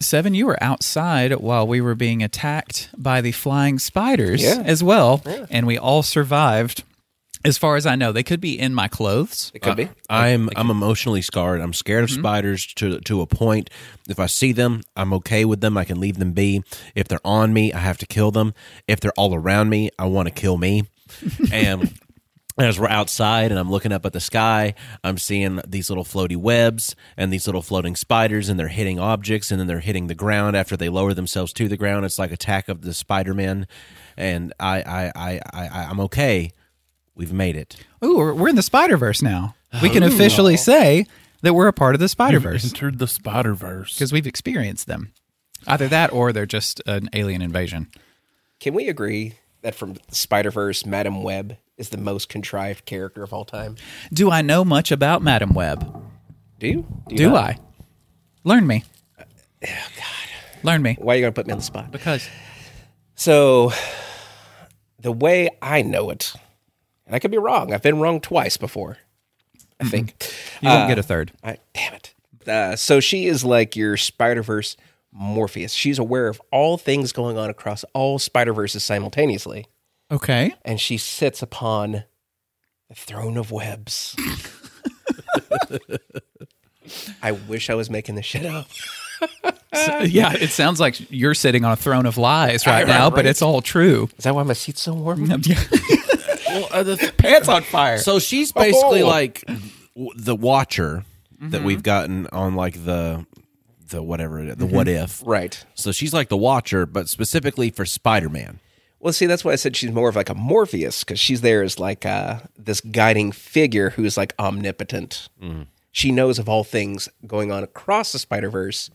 Seven, you were outside while we were being attacked by the flying spiders Yeah. as well, and we all survived. As far as I know, they could be in my clothes. It could be. Uh, I'm I'm emotionally scarred. I'm scared of mm-hmm. spiders to to a point. If I see them, I'm okay with them. I can leave them be. If they're on me, I have to kill them. If they're all around me, I want to kill me. and as we're outside and I'm looking up at the sky, I'm seeing these little floaty webs and these little floating spiders, and they're hitting objects and then they're hitting the ground after they lower themselves to the ground. It's like Attack of the Spider Man, and I I I I I'm okay. We've made it. Ooh, we're, we're in the Spider Verse now. We can officially say that we're a part of the Spider You've Verse entered the Spider Verse. because we've experienced them. Either that or they're just an alien invasion. Can we agree that from Spider Verse, Madame Web is the most contrived character of all time? Do I know much about Madame Web? Do you? you Do? I? Learn me. Oh God. Learn me. Why are you gonna put me on the spot? Because So, the way I know it, and I could be wrong. I've been wrong twice before. I think. you won't get a third. I, damn it. Uh, so she is like your Spider Verse Morpheus. She's aware of all things going on across all Spider Verses simultaneously, Okay. and she sits upon the throne of webs. I wish I was making this shit up. So- yeah, it sounds like you're sitting on a throne of lies right Right, now, but it's all true. Is that why my seat's so warm? Well, uh, the th- Pants on fire. So she's basically Oh. like w- the watcher that we've gotten on like the the whatever it is, the what if. Right. So she's like the watcher, but specifically for Spider Man. Well, see, that's why I said she's more of like a Morpheus because she's there as like uh, this guiding figure who's like omnipotent. She knows of all things going on across the Spider Verse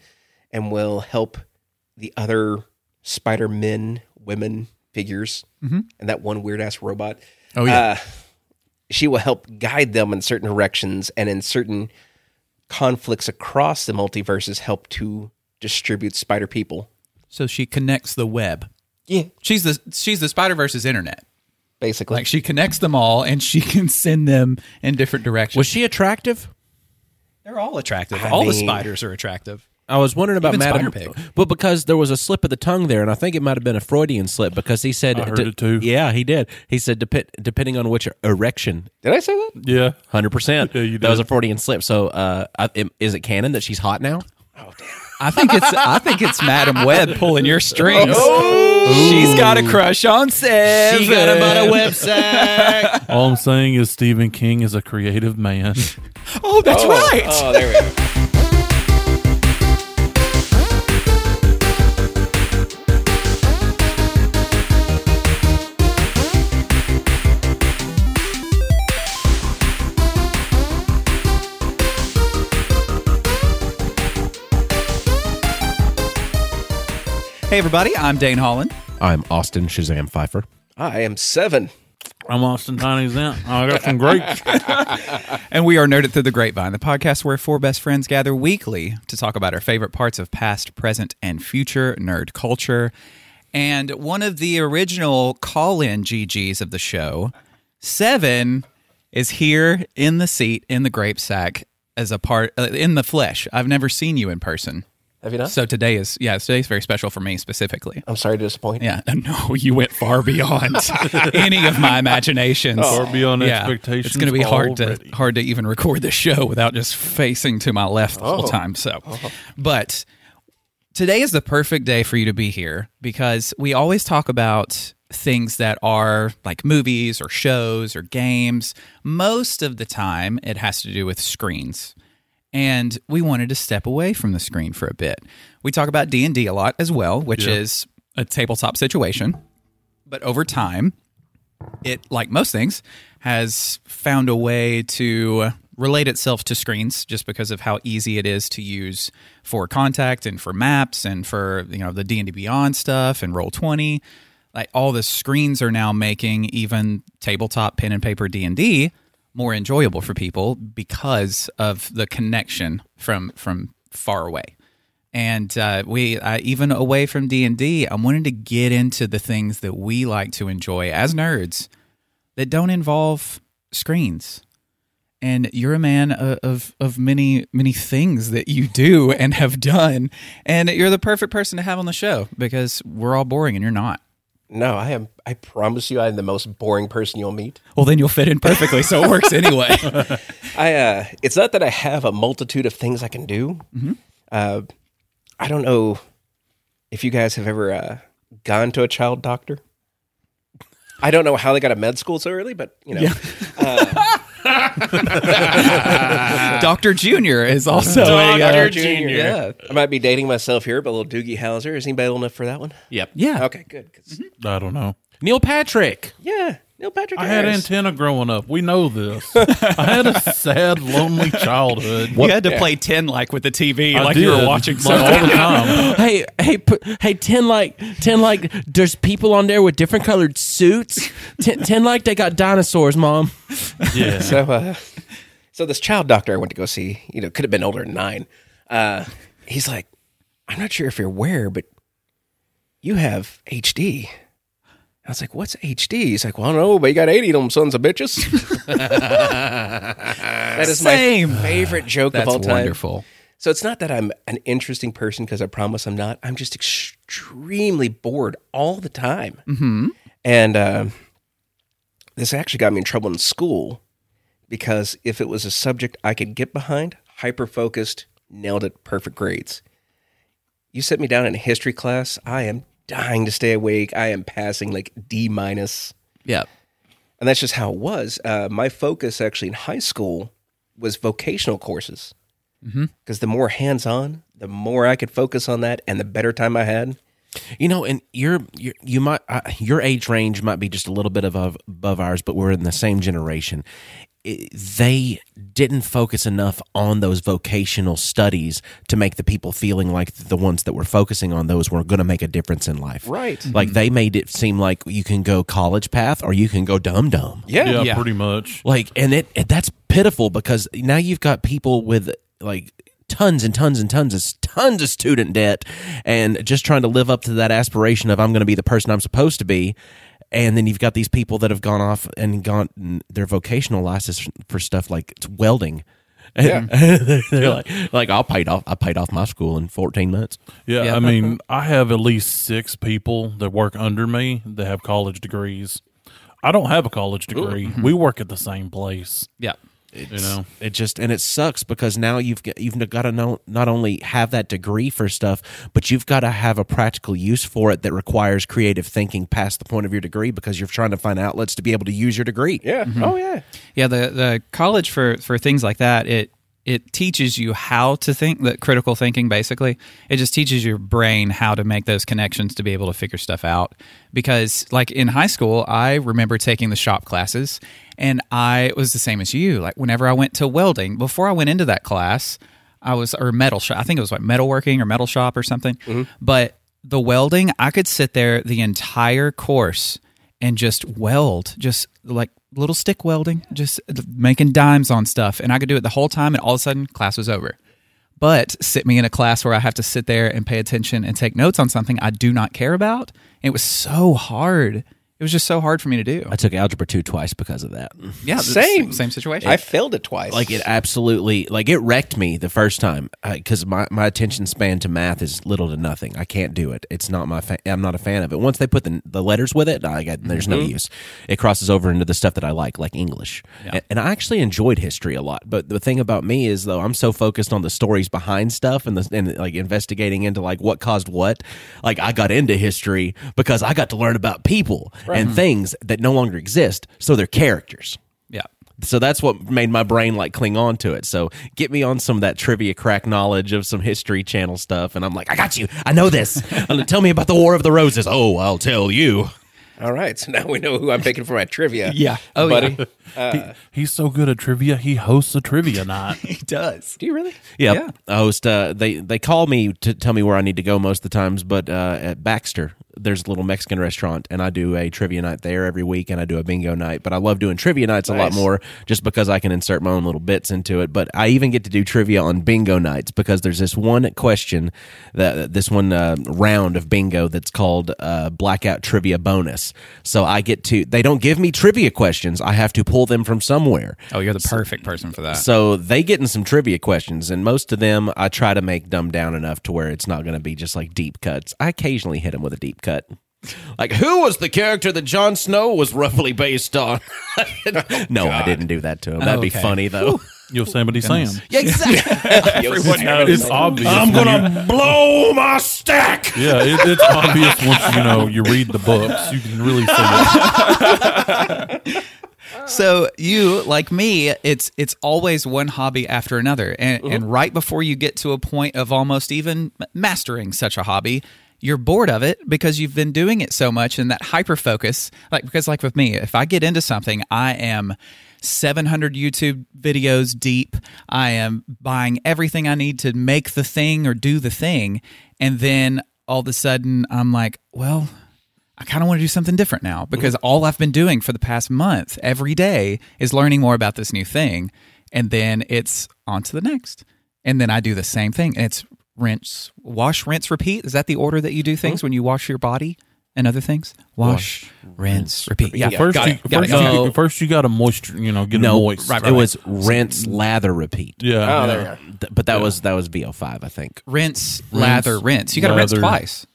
and will help the other Spider Men, women figures, and that one weird ass robot. Oh, yeah. Uh, she will help guide them in certain directions and in certain conflicts across the multiverses, help to distribute Spider people. So she connects the web. Yeah, She's the she's the Spider Verse's internet. basically. Like she connects them all, and she can send them in different directions. Was she attractive? They're all attractive. I all the spiders are attractive. I was wondering about Even Madam, Spider-Pig. but because there was a slip of the tongue there, and I think it might have been a Freudian slip because he said, I heard it too. Yeah, he did. He said, Dep- depending on which erection, Did I say that? Yeah. hundred percent. Yeah, you That was a did. Freudian slip. So, uh, I, am- is it canon that she's hot now? I think it's I think it's Madam Web pulling your strings. She's got a crush on Seven. She got about a website. All I'm saying is Stephen King is a creative man. Oh, that's right. Oh, there we go. Hey, everybody. I'm Dane Holland. I'm Austin Shazam Pfeiffer. I am seven. I'm Austin Tiny Zent. I got some grapes. And we are Nerd It Through the Grapevine, the podcast where four best friends gather weekly to talk about our favorite parts of past, present, and future nerd culture. And one of the original call in GGs of the show, Seven, is here in the seat in the grape sack as a part uh, in the flesh. I've never seen you in person. Have you not? So today is, yeah, today's very special for me specifically. I'm sorry to disappoint. Yeah, no, you went far beyond any of my imaginations. Far beyond Yeah, expectations. It's going to be hard already. to hard to even record the show without just facing to my left the whole Oh. time. So, oh. but today is the perfect day for you to be here because we always talk about things that are like movies or shows or games. Most of the time, it has to do with screens. And we wanted to step away from the screen for a bit. We talk about D&D a lot as well, which Yeah. is a tabletop situation. But over time, it like most things has found a way to relate itself to screens just because of how easy it is to use for contact and for maps and for you know the D&D Beyond stuff and Roll20 like all the screens are now making even tabletop pen and paper D&D more enjoyable for people because of the connection from from far away. And uh, we uh, even away from d&d i wanted to get into the things that we like to enjoy as nerds that don't involve screens. And you're a man of, of of many many things that you do and have done, and you're the perfect person to have on the show because we're all boring and you're not. No, I am. I promise you, I'm the most boring person you'll meet. Well, then you'll fit in perfectly, so it works anyway. I. uh It's not that I have a multitude of things I can do. Uh, I don't know if you guys have ever uh, gone to a child doctor. I don't know how they got to med school so early, but you know, Doctor Junior is also a uh, Dr. Junior. Yeah, I might be dating myself here, but little Doogie Howser. Is anybody old enough for that one? Yep. yeah. Okay, good. 'cause- I don't know. Neil Patrick. Yeah, Neil Patrick. I had Harris. antenna growing up. We know this. I had a sad, lonely childhood. You had to play ten like with the TV, I like you were did, watching like, something. all the time. Hey, hey, put, hey, ten like, ten like. There's people on there with different colored suits. Ten, ten like they got dinosaurs, mom. Yeah. So, uh, so this child doctor I went to go see, you know, could have been older than nine. Uh, he's like, I'm not sure if you're aware, but you have HD. I was like, what's HD? He's like, well, I don't know, but you got 80 of them sons of bitches. that is Same. my favorite joke That's of all time. wonderful. So it's not that I'm an interesting person because I promise I'm not. I'm just extremely bored all the time. Mm-hmm. And uh, this actually got me in trouble in school because if it was a subject I could get behind, hyper focused, nailed it, perfect grades. You set me down in a history class, I am dying to stay awake. I am passing like D minus. Yeah. And that's just how it was. Uh, my focus actually in high school was vocational courses. Because the more hands on, the more I could focus on that and the better time I had. You know, and you're, you're you might uh, your age range might be just a little bit above above ours, but we're in the same generation. It- they didn't focus enough on those vocational studies to make the people feeling like the ones that were focusing on those were going to make a difference in life. Right. Like mm-hmm. they made it seem like you can go college path or you can go dumb dumb. Yeah. Yeah, Yeah. pretty much. Like, and it, it that's pitiful because now you've got people with like tons and tons and tons of tons of student debt and just trying to live up to that aspiration of I'm going to be the person I'm supposed to be. And then you've got these people that have gone off and gone their vocational license for stuff like it's welding. Yeah. They're like, like I paid off. I paid off my school in 14 months. Yeah, Yeah. I mean, I have at least six people that work under me that have college degrees. I don't have a college degree. Mm-hmm. We work at the same place. Yeah. You know, it just and it sucks because now you've got, you've got to know not only have that degree for stuff, but you've got to have a practical use for it that requires creative thinking past the point of your degree because you're trying to find outlets to be able to use your degree. Yeah. Mm-hmm. Oh, yeah. Yeah, the the college for for things like that, it it teaches you how to think, that critical thinking basically. It just teaches your brain how to make those connections to be able to figure stuff out. Because like in high school, I remember taking the shop classes and I was the same as you. Like whenever I went to welding, before I went into that class, I was or metal shop. I think it was like metalworking or metal shop or something. Mm-hmm. But the welding, I could sit there the entire course and just weld, just like little stick welding, just making dimes on stuff. And I could do it the whole time, and all of a sudden, class was over. But sit me in a class where I have to sit there and pay attention and take notes on something I do not care about. It was so hard. It was just so hard for me to do. I took algebra two twice because of that. Yeah, Same. same situation. I failed it twice. Like it absolutely, like it wrecked me the first time because my, my attention span to math is little to nothing. I can't do it. It's not my. Fa- I'm not a fan of it. Once they put the, the letters with it, I got, there's no mm-hmm. use. It crosses over into the stuff that I like, like English, and, and I actually enjoyed history a lot. But the thing about me is though, I'm so focused on the stories behind stuff and the and like investigating into like what caused what. Like I got into history because I got to learn about people and things that no longer exist, so they're characters yeah. so that's what made my brain like cling on to it. So get me on some of that trivia crack knowledge of some history channel stuff, and I'm like, I got you. I know this. And tell me about the War of the Roses. Oh, I'll tell you. All right. So now we know who I'm picking for my trivia. Yeah. Oh, buddy. yeah. he's so good at trivia. He hosts a trivia night. He does. Do you really? Yeah, Yeah. I host. Uh, they they call me to tell me where I need to go most of the times, but uh, at Baxter, there's a little Mexican restaurant, and I do a trivia night there every week, and I do a bingo night. But I love doing trivia nights a lot more just because I can insert my own little bits into it. But I even get to do trivia on bingo nights because there's this one question that this one uh, round of bingo that's called uh, blackout trivia bonus. So I get to they don't give me trivia questions; I have to pull them from somewhere. Oh, you're the perfect person for that. So they get in some trivia questions, and most of them I try to make dumbed down enough to where it's not going to be just like deep cuts. I occasionally hit them with a deep cut. Like, who was the character that Jon Snow was roughly based on? no, I didn't do that to him. That'd be Okay. funny, though. Yosemite Sam. yeah, exactly. Everyone knows. It's obvious. I'm gonna blow my stack. Yeah, it, it's obvious once you know you read the books. You can really see it. So you, like me, it's it's always one hobby after another, and and uh-huh. right before you get to a point of almost even mastering such a hobby, you're bored of it because you've been doing it so much, and that hyper focus, like because like with me, if I get into something, I am. 700 YouTube videos deep. I am buying everything I need to make the thing or do the thing. And then all of a sudden, I'm like, well, I kind of want to do something different now because all I've been doing for the past month every day is learning more about this new thing. And then it's on to the next. And then I do the same thing. And it's rinse, wash, rinse, repeat. Is that the order that you do things hmm? when you wash your body and other things? Wash, rinse, repeat. Yeah, First, got you, it, got it, first, got it. you, first you got to moisture. You know, get No, it moist. it was rinse, lather, repeat. Yeah. Oh, yeah. there you go. Th- But that was that was VO5, I think. Rinse, lather, rinse. You got to rinse twice.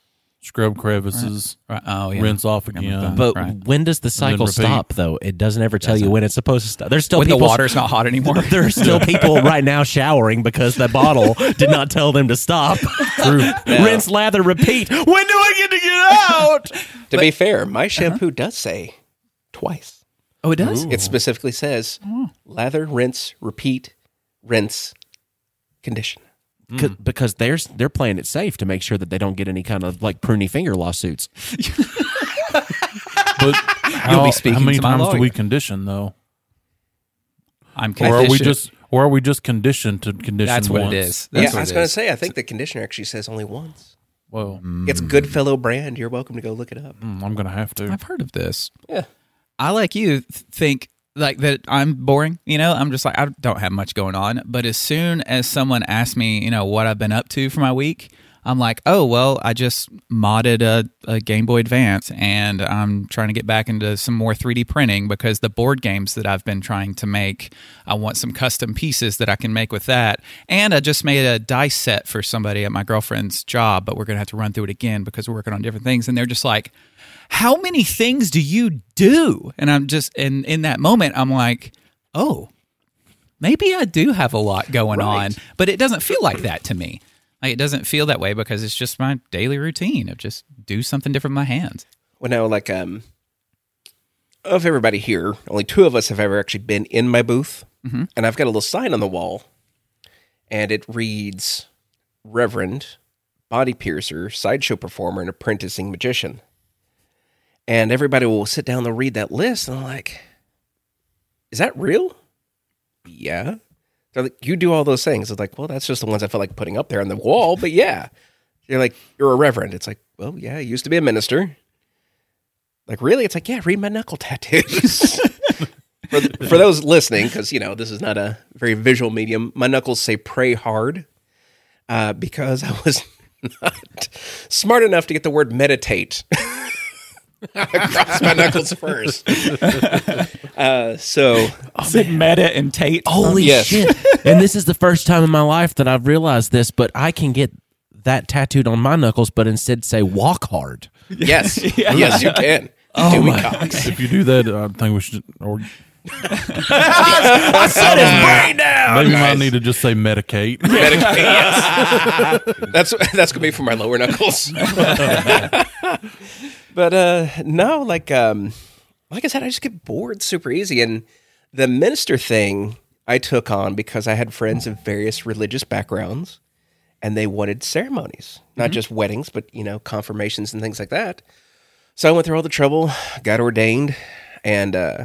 Scrub crevices. Right. Oh, yeah. Rinse off again. But Right. when does the cycle stop? Though it doesn't ever tell you when it's supposed to stop. There's still when the people water's not hot anymore. there are still people right now showering because the bottle did not tell them to stop. True. Rinse, lather, repeat. When do I get to get out? To be fair, my uh-huh. shampoo does say twice. oh, it does? It specifically says oh. lather, rinse, repeat, rinse, condition. 'Cause- Because they're they're playing it safe to make sure that they don't get any kind of like pruny finger lawsuits. But how, be speaking how many to my times do we condition though? I'm Or are we just or are we just conditioned to condition That's what once? it is. yeah, I was going to say, I think the conditioner actually says only once. Well, It's Goodfellow brand. You're welcome to go look it up. mm, I'm gonna have to. I've heard of this. Yeah. I like you th- think like that I'm boring, you know, I'm just like I don't have much going on, but as soon as someone asks me, you know, what I've been up to for my week, I'm like, "Oh, well, I just modded a, a Game Boy Advance and I'm trying to get back into some more 3D printing because the board games that I've been trying to make, I want some custom pieces that I can make with that. And I just made a dice set for somebody at my girlfriend's job, but we're going to have to run through it again because we're working on different things. And they're just like, how many things do you do? And I'm just, and in that moment, I'm like, oh, maybe I do have a lot going on, but it doesn't feel like that to me. Like it doesn't feel that way because it's just my daily routine of just do something different with my hands. Well, now, like, um, of everybody here, only two of us have ever actually been in my booth, and I've got a little sign on the wall, and it reads Reverend, Body Piercer, Sideshow Performer, and Apprenticing Magician. And everybody will sit down, they'll read that list, and I'm like, is that real? Yeah. They're like, you do all those things. It's like, well, that's just the ones I feel like putting up there on the wall, but yeah. You're like, you're a reverend. It's like, well, yeah, I used to be a minister. Like, really? It's like, yeah, read my knuckle tattoos. for, for those listening, because, you know, this is not a very visual medium, my knuckles say pray hard uh, because I was not smart enough to get the word meditate across my knuckles first. Uh, so, Sit meta and Tate. Holy Yes. shit! and this is the first time in my life that I've realized this, but I can get that tattooed on my knuckles, but instead say "walk hard." yes, yes, you can. Oh Dewey my Cox. if you do that, I think we should. Or I said his brain down. maybe we might need to just say medicate. Medicate, yes. That's that's gonna be for my lower knuckles. But uh no, like um like I said, I just get bored super easy. And the minister thing I took on because I had friends of various religious backgrounds and they wanted ceremonies. Not just weddings, but you know, confirmations and things like that. So I went through all the trouble, got ordained, and uh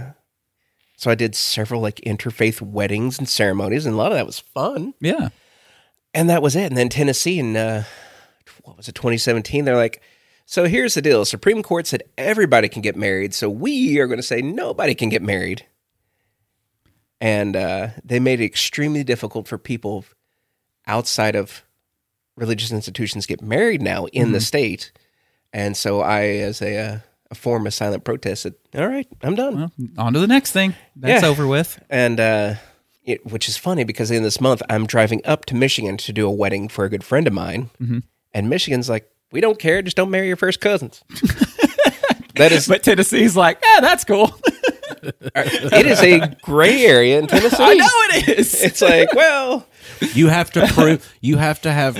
so I did several like interfaith weddings and ceremonies, and a lot of that was fun Yeah. and that was it. And then Tennessee and uh, what was it, 2017? They're like, So here's the deal: Supreme Court said everybody can get married, so we are going to say nobody can get married, and uh, they made it extremely difficult for people outside of religious institutions get married now in the state. And so I, as a, uh, a form of silent protest, said, "All right, I'm done." Well, on to the next thing. That's Yeah. over with. and uh, it, which is funny because in this month I'm driving up to Michigan to do a wedding for a good friend of mine, and Michigan's like, "We don't care, just don't marry your first cousins." that is, But Tennessee's like, yeah, that's cool. it is a gray area in Tennessee. I know it is. It's like, well, You have to prove. You have to have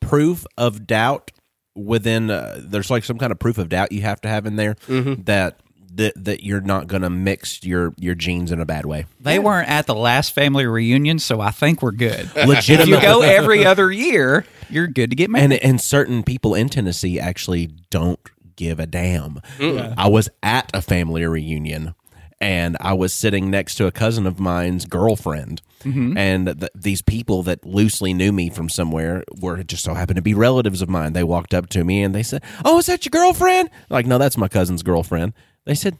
proof of doubt within. Uh, there's like some kind of proof of doubt you have to have in there that that that you're not going to mix your your genes in a bad way. They weren't at the last family reunion, so I think we're good. if you go every other year, you're good to get married. and and certain people in Tennessee actually don't give a damn. I was at a family reunion and I was sitting next to a cousin of mine's girlfriend. Mm-hmm. And th- these people that loosely knew me from somewhere were just so happened to be relatives of mine. They walked up to me and they said, "Oh, is that your girlfriend?" Like, no, that's my cousin's girlfriend. They said,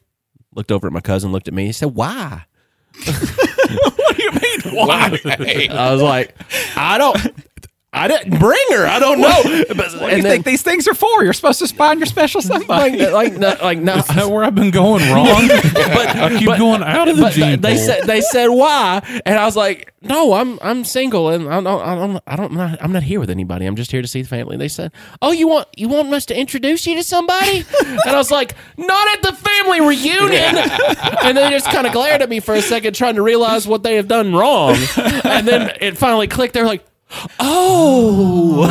looked over at my cousin, looked at me, he said, "Why?" what do you mean? Why? I was like, "I don't." I didn't bring her. I don't know. But, What do you think these things are for? You're supposed to spy on your special somebody. like, like, no, like, no. Is that where I've been going wrong? but, I keep going out of the but gene they pool. said they said why, and I was like, no, I'm I'm single, and I don't I don't I don't I'm not, I'm not here with anybody. I'm just here to see the family. They said, oh, you want you want us to introduce you to somebody? and I was like, not at the family reunion. and they just kind of glared at me for a second, trying to realize what they have done wrong, and then it finally clicked. They're like. Oh,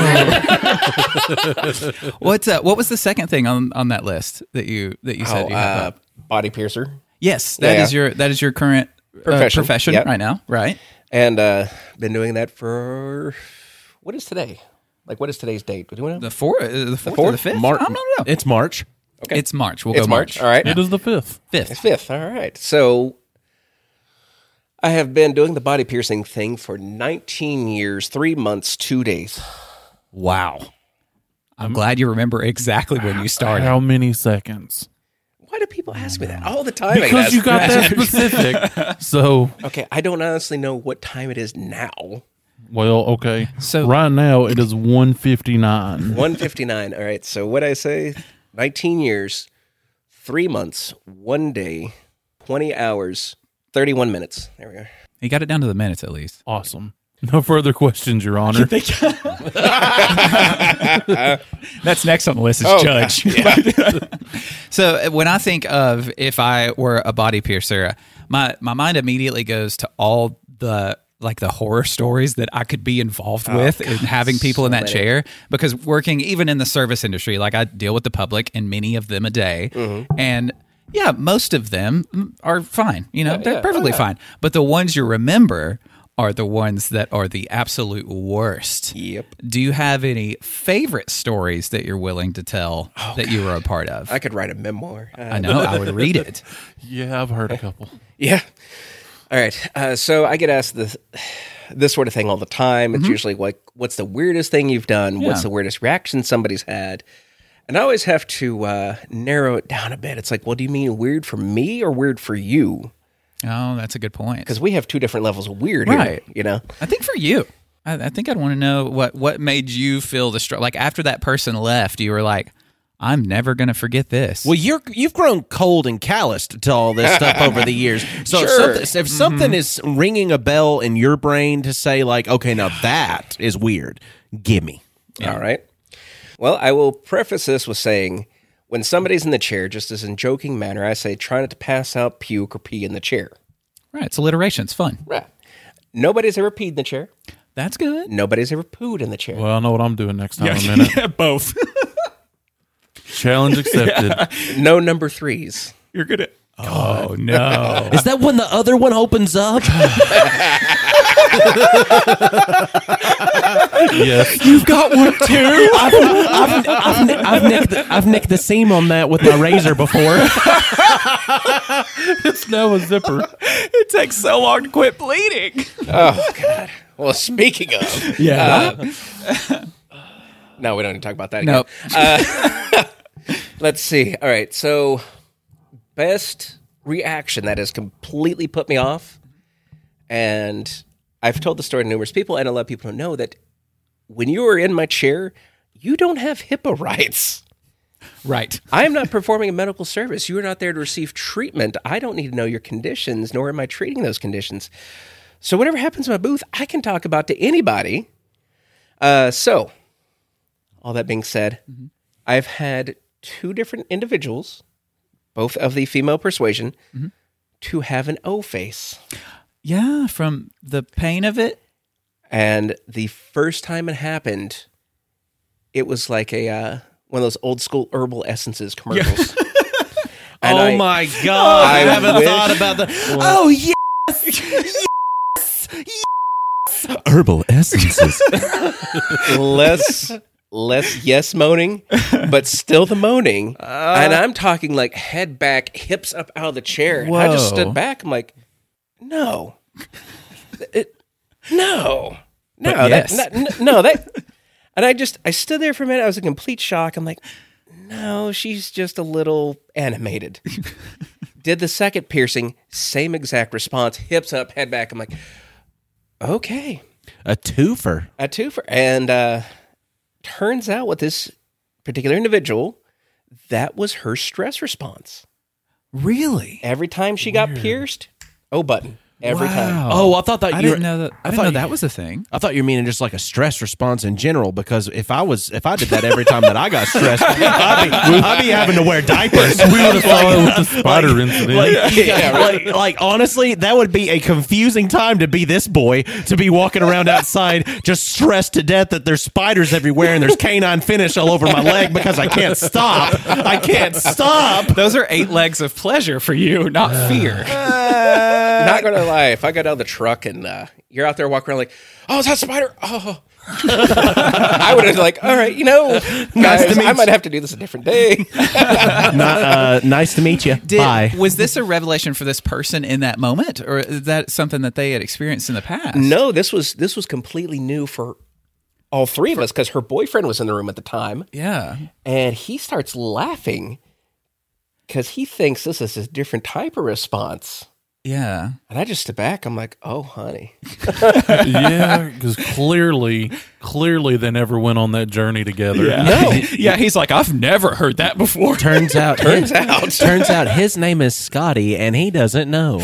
What's uh, what was the second thing on, on that list that you that you said oh, you have? uh, body piercer. yes, that is yeah. your that is your current uh, Profession. profession Yep. right now, right? and uh, been doing that for what is today? Like, what is today's date? Do you know? The four, uh, the fourth, or the fifth? Mar- I don't know. It's March. Okay. It's March. We'll it's go March. March. All right, it is the fifth. Fifth. it's Fifth. fifth. All right. So I have been doing the body piercing thing for 19 years, three months, two days. Wow. I'm glad you remember exactly when you started. How many seconds? Why do people ask me that all the time? Because you got that. that specific. So, Okay, I don't honestly know what time it is now. well, okay. So- right now it is one fifty nine. 159. All right. So what I say? 19 years, three months, one day, 20 hours, 31 minutes. There we go. He got it down to the minutes at least. Awesome. No further questions, Your Honor. That's next on the list is Oh, judge. so when I think of if I were a body piercer, my my mind immediately goes to all the like the horror stories that I could be involved oh, with in having people in that many. chair because working even in the service industry like I deal with the public and many of them a day mm-hmm. and yeah most of them are fine you know they're yeah. perfectly fine but the ones you remember are the ones that are the absolute worst Yep. do you have any favorite stories that you're willing to tell that you were a part of? I could write a memoir. Uh, I know. I would read it. yeah, I've heard a couple. Yeah. All right. Uh, so I get asked this this sort of thing all the time. It's usually like, what's the weirdest thing you've done? What's the weirdest reaction somebody's had? And I always have to uh, narrow it down a bit. It's like, well, do you mean weird for me or weird for you? Oh, that's a good point. Because we have two different levels of weird Right. here. You know? I think for you, I, I think I'd want to know what what made you feel the str- like after that person left. You were like, I'm never going to forget this. Well, you're you've grown cold and calloused to all this stuff over the years. So if something, if something is ringing a bell in your brain to say like, okay, now that is weird, give me. All right. Well, I will preface this with saying when somebody's in the chair, just as in joking manner, I say try not to pass out, puke, or pee in the chair. right. It's alliteration. It's fun. Right. Nobody's ever peed in the chair. That's good. Nobody's ever pooed in the chair. Well, I know what I'm doing next time. A minute. both. Challenge accepted. No number threes. You're good at. Oh no! Is that when the other one opens up? yes. You've got one too. I've, I've, I've, I've, nicked the, I've nicked the seam on that with my razor before. It's now a zipper. it takes so long to quit bleeding. Oh God. Well, speaking of, Yeah. Uh, no, we don't need to talk about that. no. Again. Uh, let's see. All right. So, best reaction that has completely put me off. And I've told the story to numerous people, and a lot of people don't know that when you are in my chair, you don't have HIPAA rights. Right. I am not performing a medical service. You are not there to receive treatment. I don't need to know your conditions, nor am I treating those conditions. So, whatever happens in my booth, I can talk about to anybody. Uh, so, all that being said, I've had two different individuals, both of the female persuasion, to have an O face. Yeah, from the pain of it. And the first time it happened, it was like a uh, one of those old school herbal essences commercials. And oh I- my god! I, I haven't wish- thought about that. Oh yes, yes, yes. Herbal essences. less less yes moaning, but still the moaning. and I'm talking like head back, hips up out of the chair. And I just stood back. I'm like, no, it, no, no, But yes. that- n- no, that. And I just I stood there for a minute. I was in complete shock. I'm like, no, she's just a little animated. Did the second piercing, same exact response, hips up, head back. I'm like, okay A twofer. a twofer. And uh, turns out with this particular individual, that was her stress response. Really? Every time she got pierced, oh button. Every time. Oh, I thought that I you didn't were- know that. I, I didn't thought know you- that was a thing. I thought you were meaning just like a stress response in general. Because if I was, if I did that every time that I got stressed, I'd be, I'd be having to wear diapers. We would have thought it was the spider incident. Like, yeah, like, like honestly, that would be a confusing time to be this boy to be walking around outside just stressed to death that there's spiders everywhere and there's canine finish all over my leg because I can't stop. I can't stop. Those are eight legs of pleasure for you, not uh, fear. Not gonna lie, if I got out of the truck and uh, you're out there walking around like, oh, is that a spider? Oh. I would have been like, all right, you know, guys, meet I might have to do this a different day. Not, uh, nice to meet you. Did, Bye. Was this a revelation for this person in that moment, or is that something that they had experienced in the past? no, this was this was completely new for all three of us because her boyfriend was in the room at the time. Yeah. and he starts laughing because he thinks this is a different type of response. Yeah. And I just step back. I'm like, oh, honey. yeah, because clearly, clearly they never went on that journey together. No. yeah. He's like, I've never heard that before. Turns out, Turns out. turns out his name is Scotty and he doesn't know.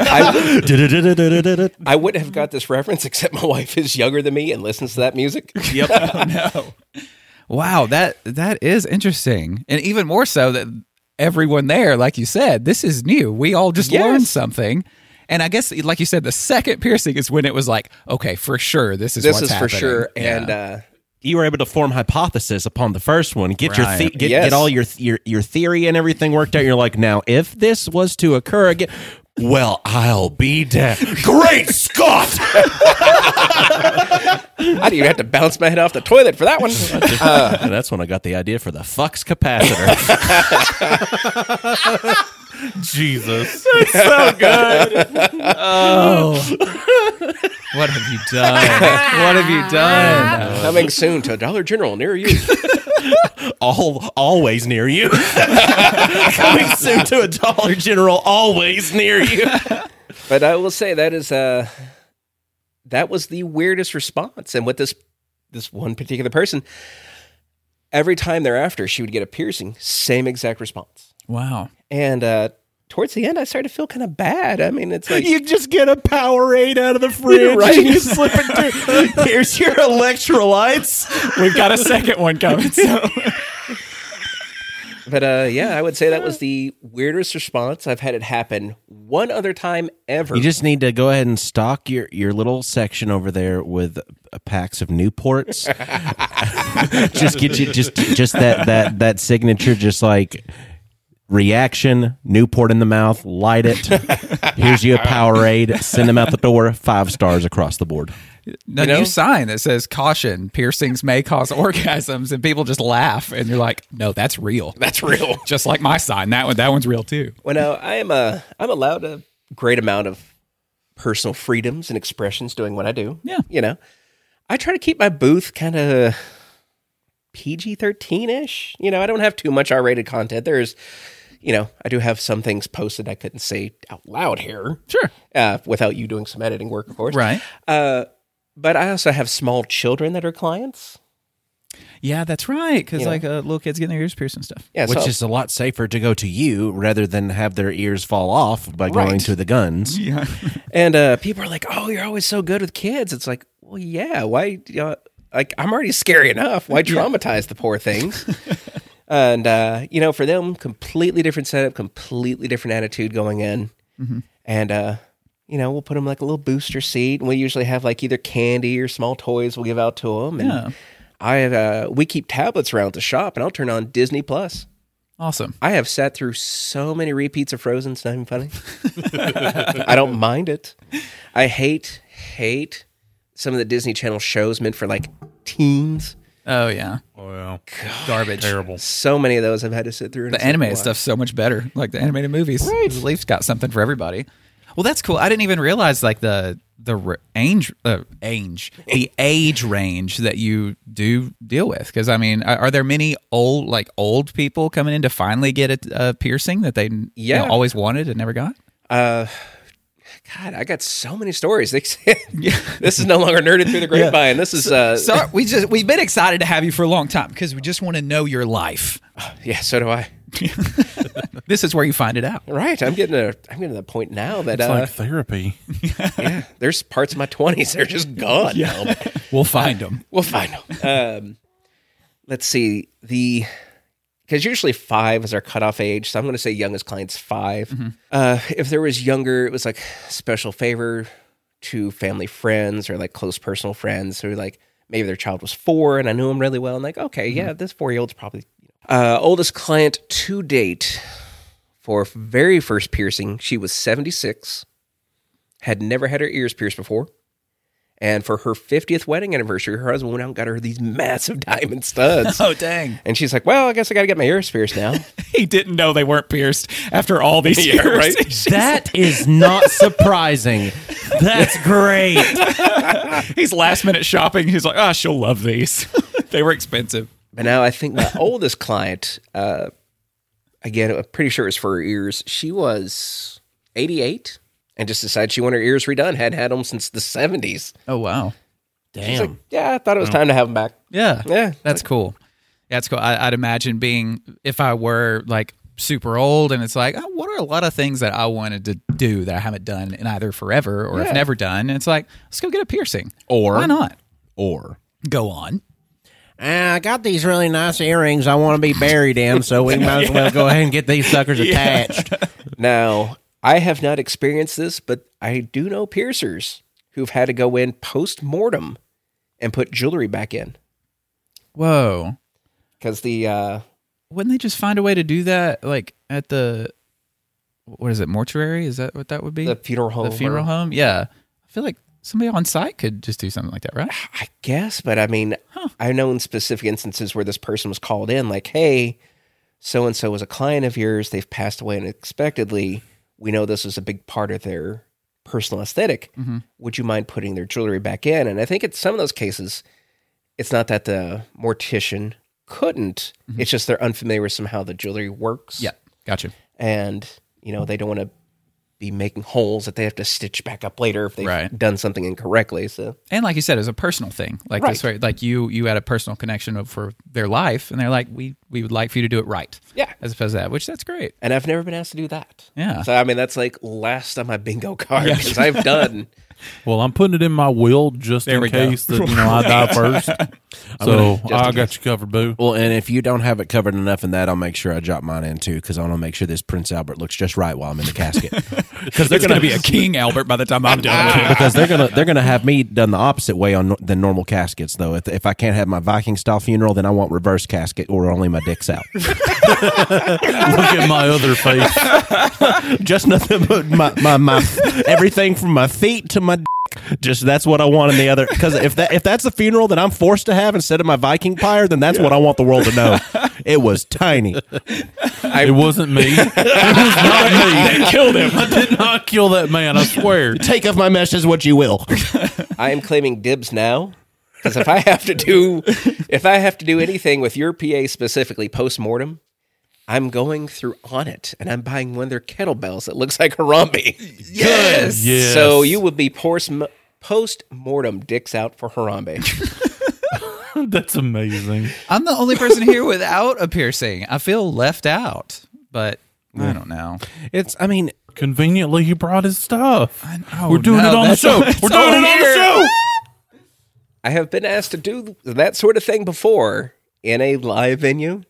I, I wouldn't have got this reference except my wife is younger than me and listens to that music. Yep. no. Wow, that that is interesting, and even more so that everyone there, like you said, this is new. We all just Yes. learned something, and I guess, like you said, the second piercing is when it was like, okay, for sure, this is this what's is for sure. Yeah. And uh, you were able to form hypothesis upon the first one, get your Right. the- get, Yes. get all your, your your theory and everything worked out. You're like, now if this was to occur again, well, I'll be dead. Great Scott! I didn't even have to bounce my head off the toilet for that one. Uh, and that's when I got the idea for the fucks capacitor. Jesus. That's so good. oh. What have you done? what have you done? Coming soon to Dollar General near you. all always near you. Coming soon to a Dollar General, always near you. But I will say that is uh that was the weirdest response. And with this this one particular person, every time thereafter she would get a piercing, same exact response. Wow. And uh towards the end I started to feel kind of bad. I mean it's like You just get a Powerade out of the fridge Right. and you slip it through. Here's your electrolytes. We've got a second one coming. So. But uh yeah, I would say that was the weirdest response. I've had it happen one other time ever. You just need to go ahead and stock your, your little section over there with uh, packs of Newports. just get you just just that that that signature, just like reaction, Newport in the mouth, light it. Here's you a Powerade. Send them out the door. Five stars across the board. A know? new sign that says "Caution: Piercings may cause orgasms," and people just laugh, and you're like, "No, that's real. That's real. Just like my sign. That one, that one's real too." Well, now I am a I'm allowed a great amount of personal freedoms and expressions doing what I do. Yeah. you know, I try to keep my booth kind of PG 13 ish. You know, I don't have too much R rated content. There's, you know, I do have some things posted I couldn't say out loud here. Sure. Uh, without you doing some editing work, of course. Right. Uh, but I also have small children that are clients. Yeah, that's right. Because You know. like uh, little kids getting their ears pierced and stuff. Yeah, Which so, is a lot safer to go to you rather than have their ears fall off by going Right. to the guns. Yeah. and uh, people are like, "Oh, you're always so good with kids." It's like, well, yeah. Why? Uh, like, I'm already scary enough. Why traumatize the poor things? and uh, you know, for them, completely different setup, completely different attitude going in, and uh, you know, we'll put them like a little booster seat, and we usually have like either candy or small toys we'll give out to them. And Yeah. I uh, we keep tablets around the shop, and I'll turn on Disney Plus. Awesome. I have sat through so many repeats of Frozen. It's not even funny. I don't mind it. I hate hate some of the Disney Channel shows meant for like teens. Oh yeah. Oh, yeah. Garbage. Terrible. So many of those I've had to sit through. and The it's like, animated why? stuff's so much better. Like the animated movies. Right. At least got something for everybody. Well, that's cool. I didn't even realize like the the r- age uh, age the age range that you do deal with. Because I mean, are, are there many old like old people coming in to finally get a, a piercing that they you know, Yeah. always wanted and never got? Uh, God, I got so many stories. This is no longer nerded through the grapevine. This is uh, So we just we've been excited to have you for a long time because we just want to know your life. yeah. So do I. This is where you find it out. Right. I'm getting to I'm getting to the point now that It's uh, like therapy. yeah, there's parts of my 20s they're just gone now. We'll find them. We'll find them. Um, let's see the because usually five is our cutoff age, so I'm going to say youngest client's 5 Uh, if there was younger, it was like special favor to family friends or like close personal friends who like maybe their child was four and I knew him really well. And like, okay, yeah, this four year old's probably uh, oldest client to date for very first piercing. She was 76, had never had her ears pierced before. And for her 50th wedding anniversary, her husband went out and got her these massive diamond studs. Oh dang! and she's like, well, I guess I got to get my ears pierced now. He didn't know they weren't pierced after all these Yeah, years. right. She's- That is not surprising. That's great. He's last minute shopping. He's like, oh, she'll love these. they were expensive. But now I think my oldest client, uh, again, I'm pretty sure it was for her ears. She was 88 and just decided she wanted her ears redone. Had had them since the 70s. Oh wow. She's like, yeah, I thought it was time to have them back. Yeah. Yeah. That's cool. Yeah, that's cool. I, I'd imagine being if I were like super old and it's like, oh, what are a lot of things that I wanted to do that I haven't done in either forever or Yeah. have never done? And it's like, let's go get a piercing. Or Why not? Or Go on. "Ah, I got these really nice earrings I want to be buried in, so we might as well go ahead and get these suckers attached. Now, I have not experienced this, but I do know piercers who've had to go in post mortem and put jewelry back in Whoa. because the uh, Wouldn't they just find a way to do that like at the what is it, mortuary? Is that what that would be? the funeral home. The funeral or- home? Yeah. I feel like somebody on site could just do something like that, right? I guess, but I mean, I know in specific instances where this person was called in, like, "Hey, so and so was a client of yours. They've passed away unexpectedly. We know this is a big part of their personal esthetic mm-hmm. Would you mind putting their jewelry back in?" And I think in some of those cases, it's not that the mortician couldn't; mm-hmm. it's just they're unfamiliar with somehow the jewelry works. Yeah. Gotcha. and you know they don't want to be making holes that they have to stitch back up later if they've Right. done something incorrectly. So And like you said, it's a personal thing. Like this, Right. way, like you, you had a personal connection of- for their life, and they're like, we, we would like for you to do it right. Yeah. As opposed to that, which that's great. and I've never been asked to do that. Yeah. So I mean, that's like last on my bingo card because I've done. Well, I'm putting it in my will just There in we go. case that you know I die first. so I got you covered, boo. Well, and if you don't have it covered enough in that, I'll make sure I drop mine in too, because I want to make sure this Prince Albert looks just right while I'm in the casket. Because They're going to be a King Albert by the time I'm done with it. because they're gonna they're gonna have me done the opposite way on no- than normal caskets though. If, if I can't have my Viking style funeral, then I want reverse casket or only my dick's out. Look at my other face. Just nothing but my, my, my everything from my feet to my dick. Just that's what I want in the other. Because if that if that's the funeral that I'm forced to have instead of my Viking pyre, then that's what I want the world to know. It was tiny. It wasn't me. It was not me. They killed him. I did not kill that man. I swear. Take off my mesh as what you will. I am claiming dibs now Because if I have to do, if I have to do anything with your PA specifically post mortem, I'm going through on it and I'm buying one of their kettlebells that looks like Harambe. Yes. Yes. So you will be post mortem dicks out for Harambe. That's amazing. I'm the only person here without a piercing. I feel left out, but I don't know. It's. I mean, Conveniently, he brought his stuff. know, We're doing no, it on the show. We're doing on it on the show. I have been asked to do that sort of thing before in a live venue.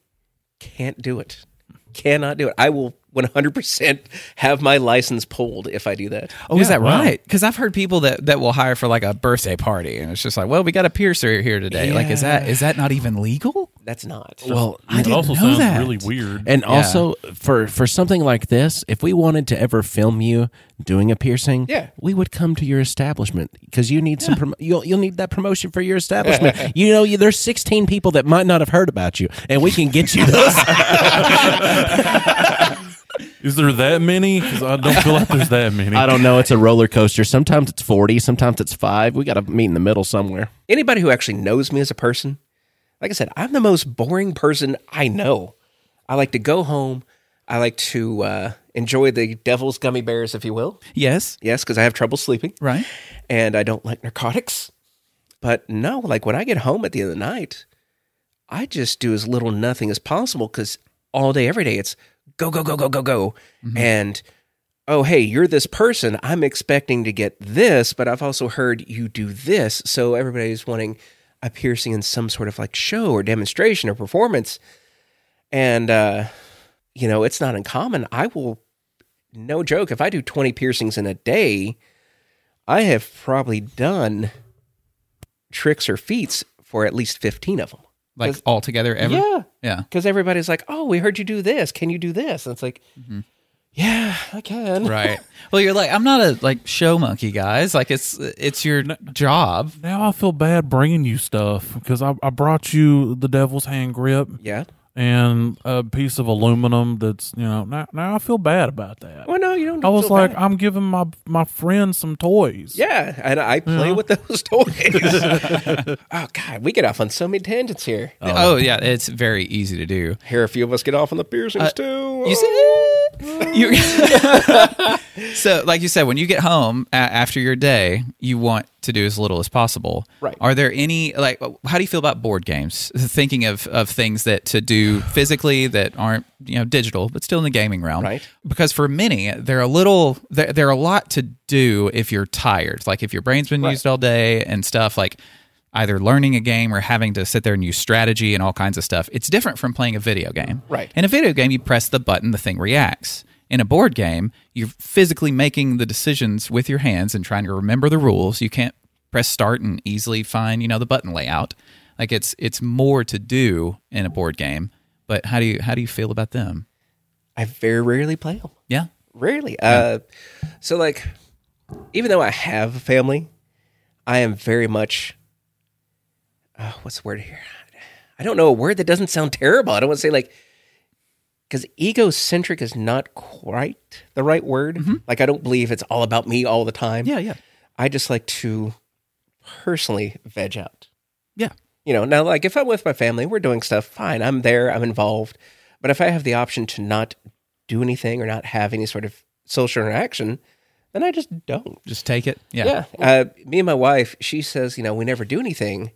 Can't do it. Cannot do it. I will 100% have my license pulled if I do that. Oh, is that wow. right? Because I've heard people that, that will hire for like a birthday party, and it's just like, well, we got a piercer here today. Like, is that is that not even legal? That's not. well, I It didn't also know sounds that. really weird. And also for for something like this, if we wanted to ever film you doing a piercing, Yeah. we would come to your establishment because you need some. Prom- you'll you'll need that promotion for your establishment. you know, you, there's 16 people that might not have heard about you, and we can get you those. Is there that many? Because I don't feel like there's that many. I don't know. It's a roller coaster. Sometimes it's 40. Sometimes it's five. We got to meet in the middle somewhere. Anybody who actually knows me as a person, like I said, I'm the most boring person I know. I like to go home. I like to uh, enjoy the devil's gummy bears, if you will. Yes, Yes, because I have trouble sleeping. right. and I don't like narcotics. But no, like when I get home at the end of the night, I just do as little nothing as possible because all day, every day, it's go, go, go, go, go, go. And oh, hey, you're this person. I'm expecting to get this, but I've also heard you do this. So everybody's wanting a piercing in some sort of like show or demonstration or performance. And, uh, you know, it's not uncommon. I will, no joke, if I do 20 piercings in a day, I have probably done tricks or feats for at least 15 of them. Like all together ever. Yeah. Yeah. Because everybody's like, oh, we heard you do this. Can you do this? And it's like, mm-hmm. yeah, I can. Right. Well, you're like, I'm not a like show monkey, guys. Like it's it's your job. Now I feel bad bringing you stuff because I, I brought you the devil's hand grip Yeah. and a piece of aluminum that's you know now, now I feel bad about that. Well, no, you don't. I was feel like bad. I'm giving my my friend some toys. yeah, and I play with those toys. oh God, we get off on so many tangents here. Oh, oh, yeah, it's very easy to do. Here, a few of us get off on the piercings uh, too. You said you. so, like you said, when you get home a- after your day, you want to do as little as possible. Right. Are there any like? How do you feel about board games? Thinking of of things that to do physically that aren't you know digital, but still in the gaming realm. Right. Because for many, they're a little. They're, they're a lot to do if you're tired. Like if your brain's been Right. used all day and stuff. Like either learning a game or having to sit there and use strategy and all kinds of stuff. It's different from playing a video game. Right. In a video game, you press the button, the thing reacts. In a board game, you're physically making the decisions with your hands and trying to remember the rules. You can't press start and easily find, you know, the button layout. Like it's it's more to do in a board game. But how do you how do you feel about them? I very rarely play them. Yeah. Rarely. Uh, so like, even though I have a family, I am very much. Uh, what's the word here? I don't know a word that doesn't sound terrible. I don't want to say like, because egocentric is not quite the right word. Like I don't believe it's all about me all the time. Yeah, yeah. I just like to personally veg out. Yeah. You know, now like if I'm with my family, we're doing stuff, fine. I'm there, I'm involved. But if I have the option to not do anything or not have any sort of social interaction, then I just don't. Just take it. Yeah. Yeah. Uh, me and my wife, she says, you know, we never do anything.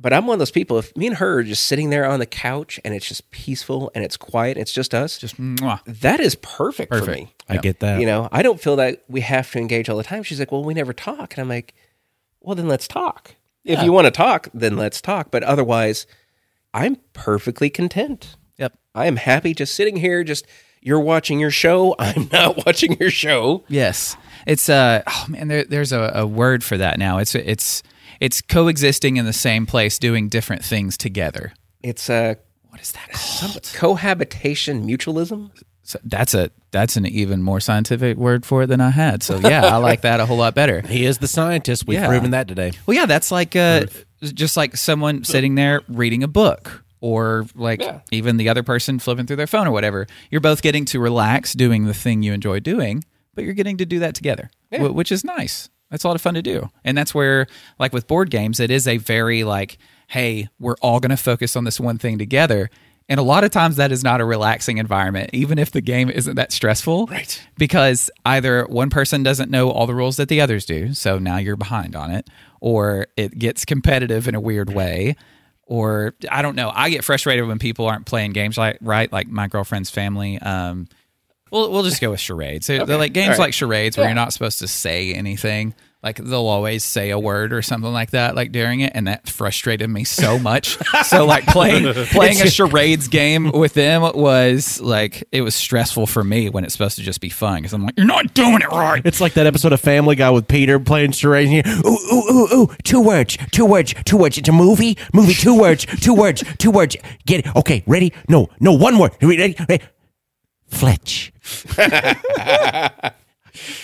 But I'm one of those people, if me and her are just sitting there on the couch and it's just peaceful and it's quiet, it's just us, Just mwah. that is perfect, for me. I get that. You know, I don't feel that we have to engage all the time. She's like, well, we never talk. And I'm like, well, then let's talk. If you want to talk, then let's talk. But otherwise, I'm perfectly content. Yep. I am happy just sitting here, just you're watching your show. I'm not watching your show. Yes, it's uh oh man, there, there's a, a word for that now. It's it's it's coexisting in the same place, doing different things together. It's a What is that called? cohabitation mutualism. So that's a that's an even more scientific word for it than I had. So yeah, I like that a whole lot better. He is the scientist. We've Yeah. proven that today. Well, yeah, that's like uh, just like someone sitting there reading a book, or like Yeah. even the other person flipping through their phone or whatever. You're both getting to relax doing the thing you enjoy doing, but you're getting to do that together, wh- which is nice. That's a lot of fun to do. And that's where, like with board games, it is a very like, hey, we're all going to focus on this one thing together. And a lot of times that is not a relaxing environment, even if the game isn't that stressful. Right. Because either one person doesn't know all the rules that the others do, so now you're behind on it, or it gets competitive in a weird way. Or I don't know. I get frustrated when people aren't playing games like right, like my girlfriend's family. Um, We'll we'll just go with charades. They're they're like games right. like charades where you're not supposed to say anything. Like they'll always say a word or something like that, like during it, and that frustrated me so much. so like playing playing a charades game with them was like it was stressful for me when it's supposed to just be fun because I'm like you're not doing it right. It's like that episode of Family Guy with Peter playing charades. and he- Ooh, ooh, ooh, ooh! Two words, two words, two words. It's a movie, movie. Two words, two words, two words. Get it? Okay, ready? No, no, one word. Ready? ready? Fletch.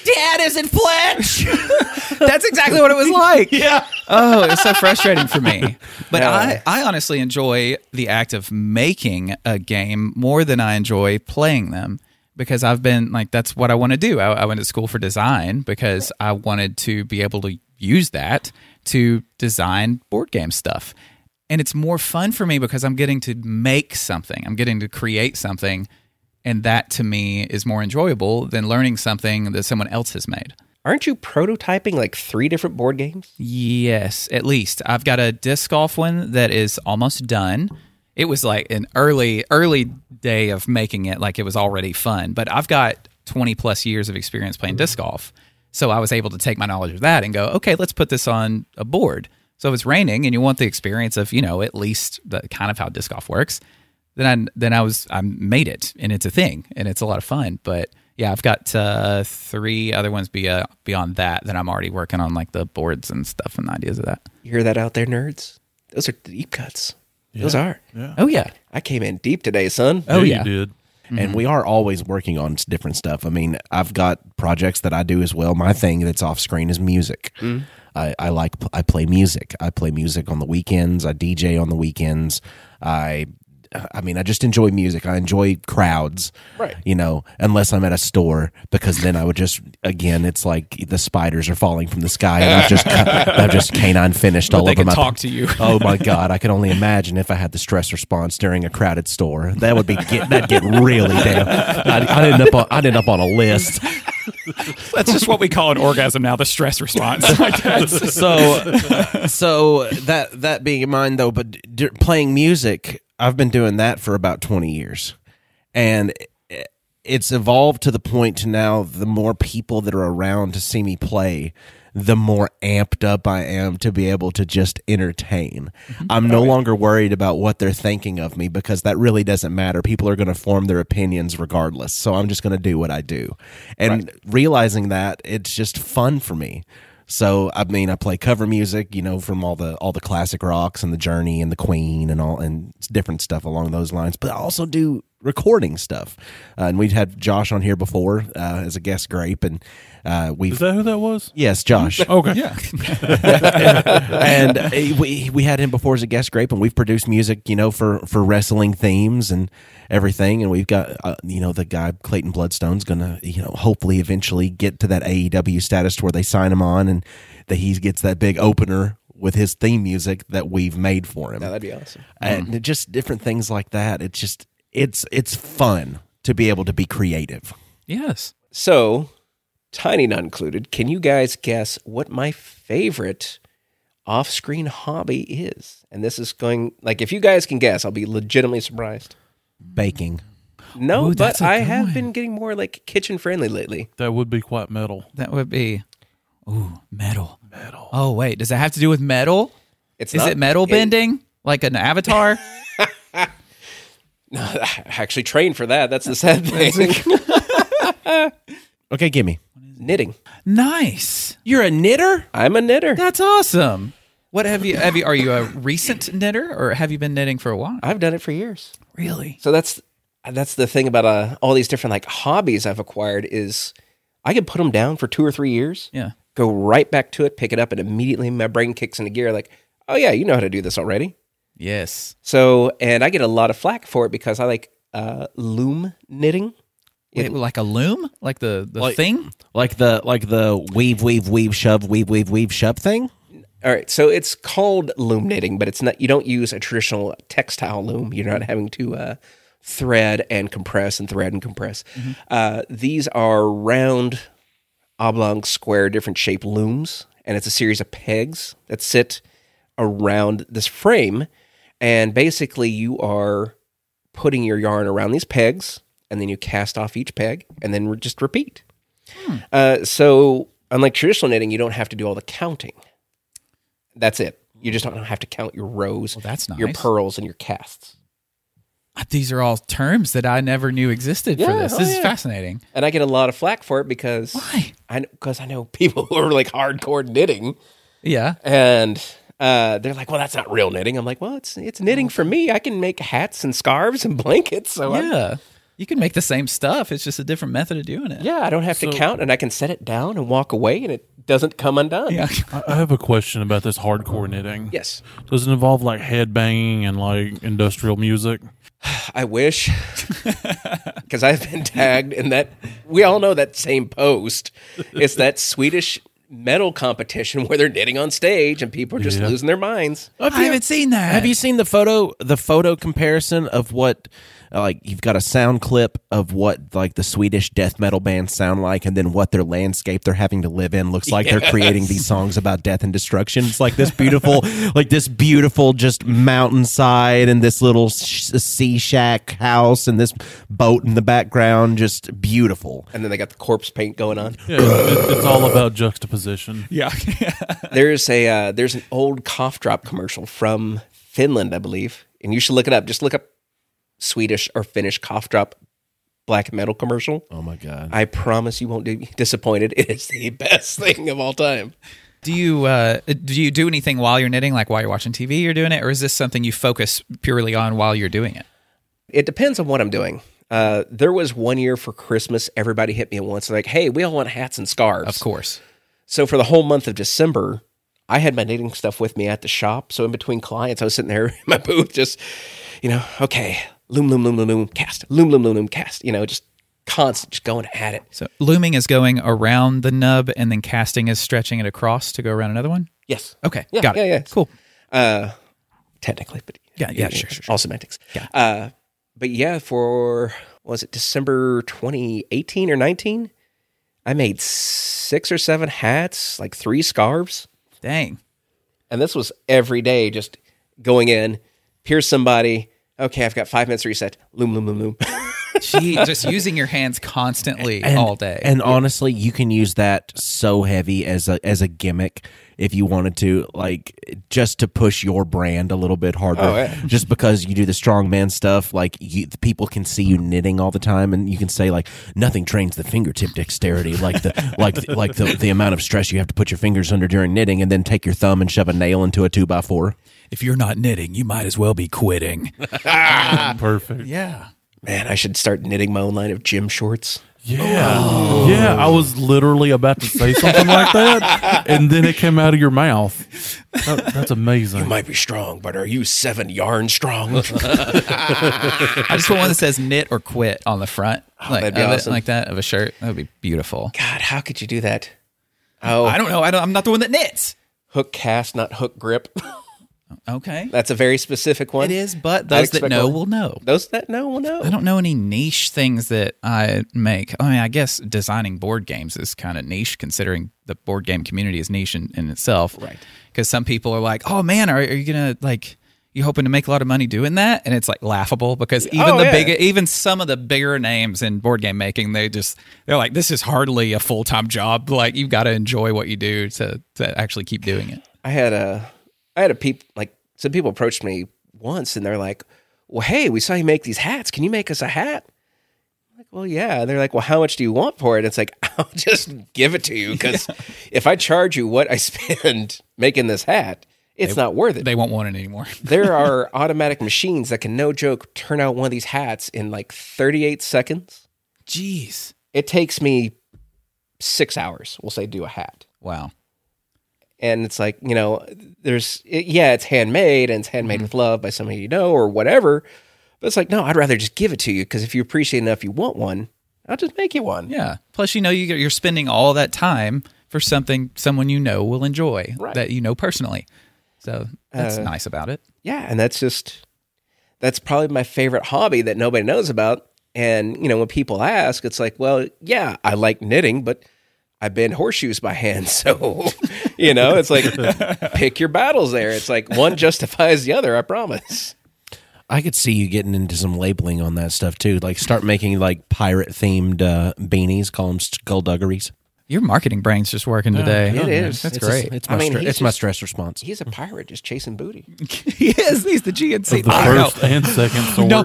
Dad isn't Fletch. That's exactly what it was like. yeah. oh, it's so frustrating for me. But I, I honestly enjoy the act of making a game more than I enjoy playing them because I've been like, that's what I want to do. I, I went to school for design because I wanted to be able to use that to design board game stuff. And it's more fun for me because I'm getting to make something, I'm getting to create something. And that to me is more enjoyable than learning something that someone else has made. Aren't you prototyping like three different board games? Yes, at least. I've got a disc golf one that is almost done. It was like an early early day of making it like it was already fun, but I've got 20 plus years of experience playing disc golf. So I was able to take my knowledge of that and go, "Okay, let's put this on a board." So if it's raining and you want the experience of, you know, at least the kind of how disc golf works, then I then I was I made it and it's a thing and it's a lot of fun. But yeah, I've got uh, three other ones be, uh, beyond that that I'm already working on, like the boards and stuff and the ideas of that. You hear that out there, nerds? Those are deep cuts. Those are. Yeah. Oh yeah, I came in deep today, son. oh you yeah. did. And we are always working on different stuff. I mean, I've got projects that I do as well. My thing that's off screen is music. I, I like I play music. I play music on the weekends. I DJ on the weekends. I I mean, I just enjoy music. I enjoy crowds. Right. You know, unless I'm at a store because then I would just again, it's like the spiders are falling from the sky and I've just I've just canine finished all they over my talk to you. oh my god, I can only imagine if I had the stress response during a crowded store. That would be get, that'd get really down. I'd, I'd end up on I'd end up on a list. That's just what we call an orgasm now. The stress response. So so that that being in mind though, but d- playing music, I've been doing that for about twenty years, and it's evolved to the point to now the more people that are around to see me play the more amped up I am to be able to just entertain. Mm-hmm. I'm no oh, longer worried about what they're thinking of me because that really doesn't matter. People are going to form their opinions regardless. So I'm just going to do what I do. And realizing that it's just fun for me. So I mean, I play cover music, you know, from all the all the classic rocks and the Journey and the Queen and all and different stuff along those lines. But I also do recording stuff, uh, and we've had Josh on here before uh, as a guest grape, and uh, we've Is that who that was? yes, Josh, Okay. yeah. and uh, we we had him before as a guest grape, and we've produced music, you know, for for wrestling themes and everything. And we've got, uh, you know, the guy Clayton Bloodstone's gonna, you know, hopefully eventually get to that AEW status to where they sign him on, and that he gets that big opener with his theme music that we've made for him, Now, that'd be awesome. and just different things like that. It's just it's it's fun to be able to be creative. Yes. So, tiny not included, can you guys guess what my favorite off screen hobby is? And this is going, like, if you guys can guess, I'll be legitimately surprised. Baking. No, Ooh, but that's a I good have one. been getting more like kitchen friendly lately. That would be quite metal. That would be. Ooh, metal. Metal. Oh wait, does that have to do with metal? It's Is not- it metal bending like an avatar? No, I actually trained for that. That's the sad thing. Okay, give me. Knitting. nice. You're a knitter. I'm a knitter. That's awesome. What have you? Have you? Are you a recent knitter, or have you been knitting for a while? I've done it for years. Really? So that's that's the thing about uh, all these different like hobbies I've acquired is I can put them down for two or three years, Yeah. go right back to it, pick it up, and immediately my brain kicks into gear. Like, oh yeah, you know how to do this already. Yes. So, and I get a lot of flack for it because I like uh, loom knitting. Wait, like a loom, like the the Like- thing. like the like the weave weave weave shove weave weave weave shove thing. All right, so it's called loom knitting, but it's not. You don't use a traditional textile loom. You're not having to uh, thread and compress and thread and compress. Uh, these are round, oblong, square, different shape looms, and it's a series of pegs that sit around this frame. And basically, you are putting your yarn around these pegs, and then you cast off each peg, and then re- just repeat. Uh, so, unlike traditional knitting, you don't have to do all the counting. That's it. You just don't have to count your rows, Well, that's your pearls, and your casts. These are all terms that I never knew existed for this. oh, This is yeah. fascinating. And I get a lot of flack for it because Why? I because I know people who are like hardcore knitting, Yeah. and uh, they're like, "Well, that's not real knitting." I'm like, "Well, it's it's knitting for me. I can make hats and scarves and blankets, so I'm- Yeah. You can make the same stuff. It's just a different method of doing it. yeah, I don't have to count, and I can set it down and walk away, and it doesn't come undone." Yeah. I I have a question about this hardcore knitting. Yes, Does it involve like head banging and like industrial music? I wish because I've been tagged in that. We all know that same post. It's that Swedish metal competition where they're knitting on stage and people are just Yeah. losing their minds. I haven't seen that. Have you seen the photo the photo comparison of what like you've got a sound clip of what like the Swedish death metal bands sound like and then what their landscape they're having to live in looks like they're creating these songs about death and destruction. It's like this beautiful like this beautiful just mountainside and this little sh- sea shack house and this boat in the background just beautiful. And then they got the corpse paint going on. Yeah, it, it's all about juxtaposition. Yeah. There's a uh, there's an old cough drop commercial from Finland, I believe, and you should look it up. Just look up Swedish or Finnish cough drop black metal commercial. Oh my god. I promise you won't be disappointed. It is the best thing of all time. do you uh, do you do anything while you're knitting, like while you're watching TV, you're doing it, or is this something you focus purely on while you're doing it? It depends on what I'm doing. Uh, there was one year for Christmas, everybody hit me at once, like, "Hey, we all want hats and scarves." Of course. So for the whole month of December, I had my knitting stuff with me at the shop. So in between clients, I was sitting there in my booth, just you know, okay, loom, loom, loom, loom, loom, cast, loom, loom, loom, loom, cast. You know, just constant, just going at it. So looming is going around the nub, and then casting is stretching it across to go around another one. Yes. Okay, Yeah, got it. yeah, yeah. Cool. Uh, technically, but Yeah, yeah, sure, sure, sure. all semantics. Yeah. Uh, but yeah, for was it December 2018 or 19? I made six or seven hats, like three scarves. Dang. And this was every day, just going in, here's somebody. Okay, I've got five minutes to reset. Loom, loom, loom, loom. Gee, just using your hands constantly and, all day. And honestly, you can use that so heavy as a as a gimmick if you wanted to, like just to push your brand a little bit harder. Oh, yeah. Just because you do the strongman stuff, like you, the people can see you knitting all the time, and you can say like nothing trains the fingertip dexterity like the like like the, the amount of stress you have to put your fingers under during knitting, and then take your thumb and shove a nail into a two by four. If you're not knitting, you might as well be quitting. Perfect. yeah. Man, I should start knitting my own line of gym shorts. Yeah. Oh. Yeah. I was literally about to say something like that, and then it came out of your mouth. That- that's amazing. You might be strong, but are you seven yarn strong? I just want one that says knit or quit on the front, oh, like, that'd be of awesome. like that of a shirt. That would be beautiful. God, how could you do that? Oh, I don't know. I don't, I'm not the one that knits. hook cast, not hook grip. Okay. That's a very specific one. It is, but those that know one. will know. Those that know will know. I don't know any niche things that I make. I mean, I guess designing board games is kind of niche, considering the board game community is niche in, in itself. Right. Because some people are like, "Oh man, are, are you gonna like?" You hoping to make a lot of money doing that, and it's like laughable because oh, even Oh, the yeah. big, even some of the bigger names in board game making, they just they're like, "This is hardly a full time job. Like you've got to enjoy what you do to to actually keep doing it." I had a, I had a peep like some people approached me once and they're like, "Well, hey, we saw you make these hats. Can you make us a hat?" I'm like, well, yeah. And they're like, well, how much do you want for it? It's like, I'll just give it to you because if I charge you what I spend making this hat, it's not worth it. They won't want it anymore. there are automatic machines that can, no joke, turn out one of these hats in like 38 seconds. Jeez. It takes me six hours, we'll say, do a hat. Wow. And it's like, you know, there's, it, yeah, it's handmade and it's handmade mm-hmm. with love by somebody you know or whatever. But it's like, no, I'd rather just give it to you because if you appreciate enough, you want one, I'll just make you one. Yeah. Plus, you know, you, you're spending all that time for something someone you know will enjoy Right. that you know personally. So that's uh, nice about it. Yeah, and that's just that's probably my favorite hobby that nobody knows about. And you know, when people ask, it's like, well, yeah, I like knitting, but I bend horseshoes by hand, so you know, it's like pick your battles there. It's like one justifies the other. I promise. I could see you getting into some labeling on that stuff too. Like start making like pirate themed uh, beanies, call them skullduggeries. Your marketing brain's just working today. It is. That's it's great. A, it's I my mean, stre- he's it's my just- stress response. He's a pirate just chasing booty. he is. He's the GNC. The I know. first and second sword. No.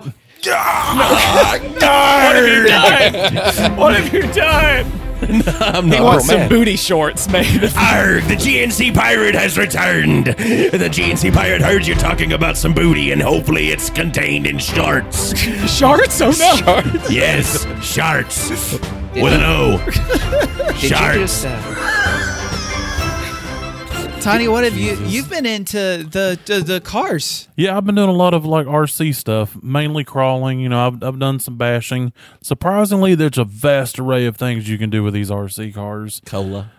what have you done? I'm He not wants man. some booty shorts made. of- Arg, the GNC pirate has returned. The GNC pirate heard you talking about some booty, and hopefully it's contained in shorts. Shorts? Oh no. Yes, sharts. With an O. Did you Sharks. just? Uh, Tiny, what have you? You've been into the the, the cars. Yeah, I've been doing a lot of like RC stuff, mainly crawling. You know, I've, I've done some bashing. Surprisingly, there's a vast array of things you can do with these RC cars. cola.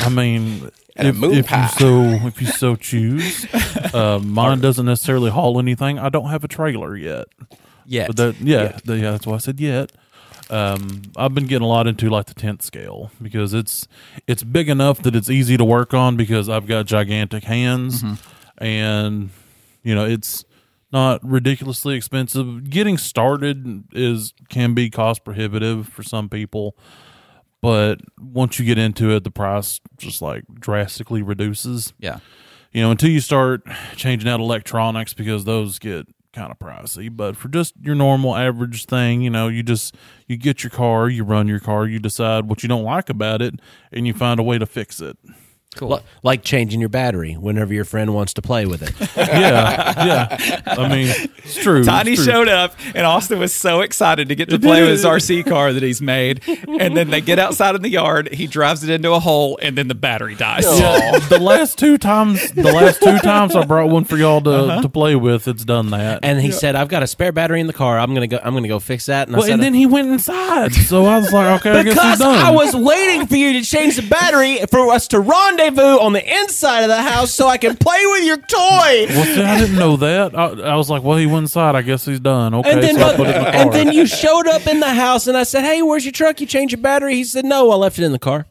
I mean, And a if, moon if pie. you so if you so choose, uh, mine doesn't necessarily haul anything. I don't have a trailer yet, Yes. but that yeah, the- yeah, that's why I said yet. Um, I've been getting a lot into like the tenth scale because it's it's big enough that it's easy to work on because I've got gigantic hands, and you know it's not ridiculously expensive. Getting started is can be cost prohibitive for some people, but once you get into it, the price just like drastically reduces. yeah. You know, until you start changing out electronics because those get kind of pricey. But for just your normal average thing, you know, you just you get your car, you run your car, you decide what you don't like about it, and you find a way to fix it. Cool. Li- like changing your battery whenever your friend wants to play with it. Yeah, yeah. I mean, it's true. Tiny it's true. showed up, and Austin was so excited to get to play with his RC car that he's made. And then they get outside in the yard. He drives it into a hole, and then the battery dies. Yeah, the last two times, the last two times I brought one for y'all to, uh-huh. to play with, it's done that. And he said, "I've got a spare battery in the car. I'm gonna go. I'm gonna go fix that." And I well, said, and then he went inside, so I was like, okay, I guess he's because done. I was waiting for you to change the battery for us to rendezvous on the inside of the house so I can play with your toy. Well, see, I didn't know that. I, I was like, well, he went inside. I guess he's done. Okay, And then, so I put it in the car. and then you showed up in the house, and I said, "Hey, where's your truck? You changed your battery?" He said, "No, I left it in the car."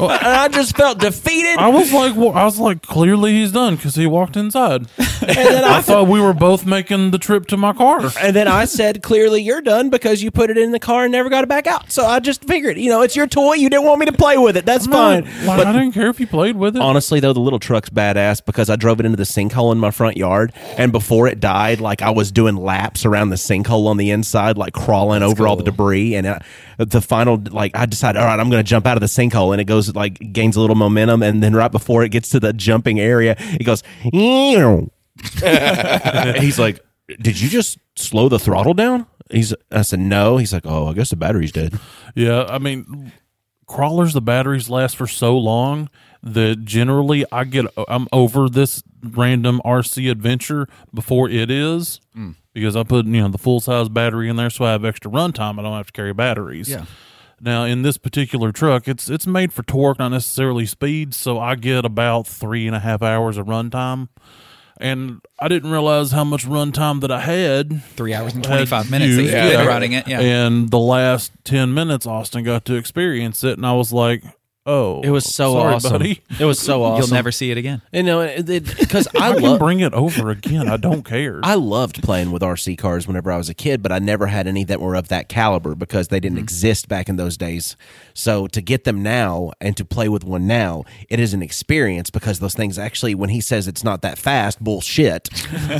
And I just felt defeated. I was like, well, I was like, clearly he's done because he walked inside. And then I I thought we were both making the trip to my car. And then I said, clearly you're done because you put it in the car and never got it back out. So I just figured, you know, it's your toy. You didn't want me to play with it. That's fine. Like, I didn't care if you played with it. Honestly, though, the little truck's badass because I drove it into the sinkhole in my front yard. And before it died, like I was doing laps around the sinkhole on the inside, like crawling over all the debris. And uh, the final, like, I decide, all right, I'm going to jump out of the sinkhole. And it goes, like, gains a little momentum. And then right before it gets to the jumping area, it goes, he's like, did you just slow the throttle down? He's, I said, no. He's like, oh, I guess the battery's dead. Yeah, I mean, crawlers, the batteries last for so long that generally I get, I'm over this random RC adventure before it is mm. Because I put, you know, the full size battery in there so I have extra runtime. I don't have to carry batteries. Yeah. Now in this particular truck, it's it's made for torque, not necessarily speed, so I get about three and a half hours of runtime. And I didn't realize how much runtime that I had. Three hours and 25 minutes that used. you've riding it. Yeah. And the last 10 minutes, Austin got to experience it. And I was like, oh. It was so sorry, awesome. buddy. It was so awesome. You'll never see it again. you know, because I, I can love. bring it over again. I don't care. I loved playing with RC cars whenever I was a kid, but I never had any that were of that caliber because they didn't mm-hmm. exist back in those days. So to get them now and to play with one now, it is an experience because those things actually, when he says it's not that fast, bullshit.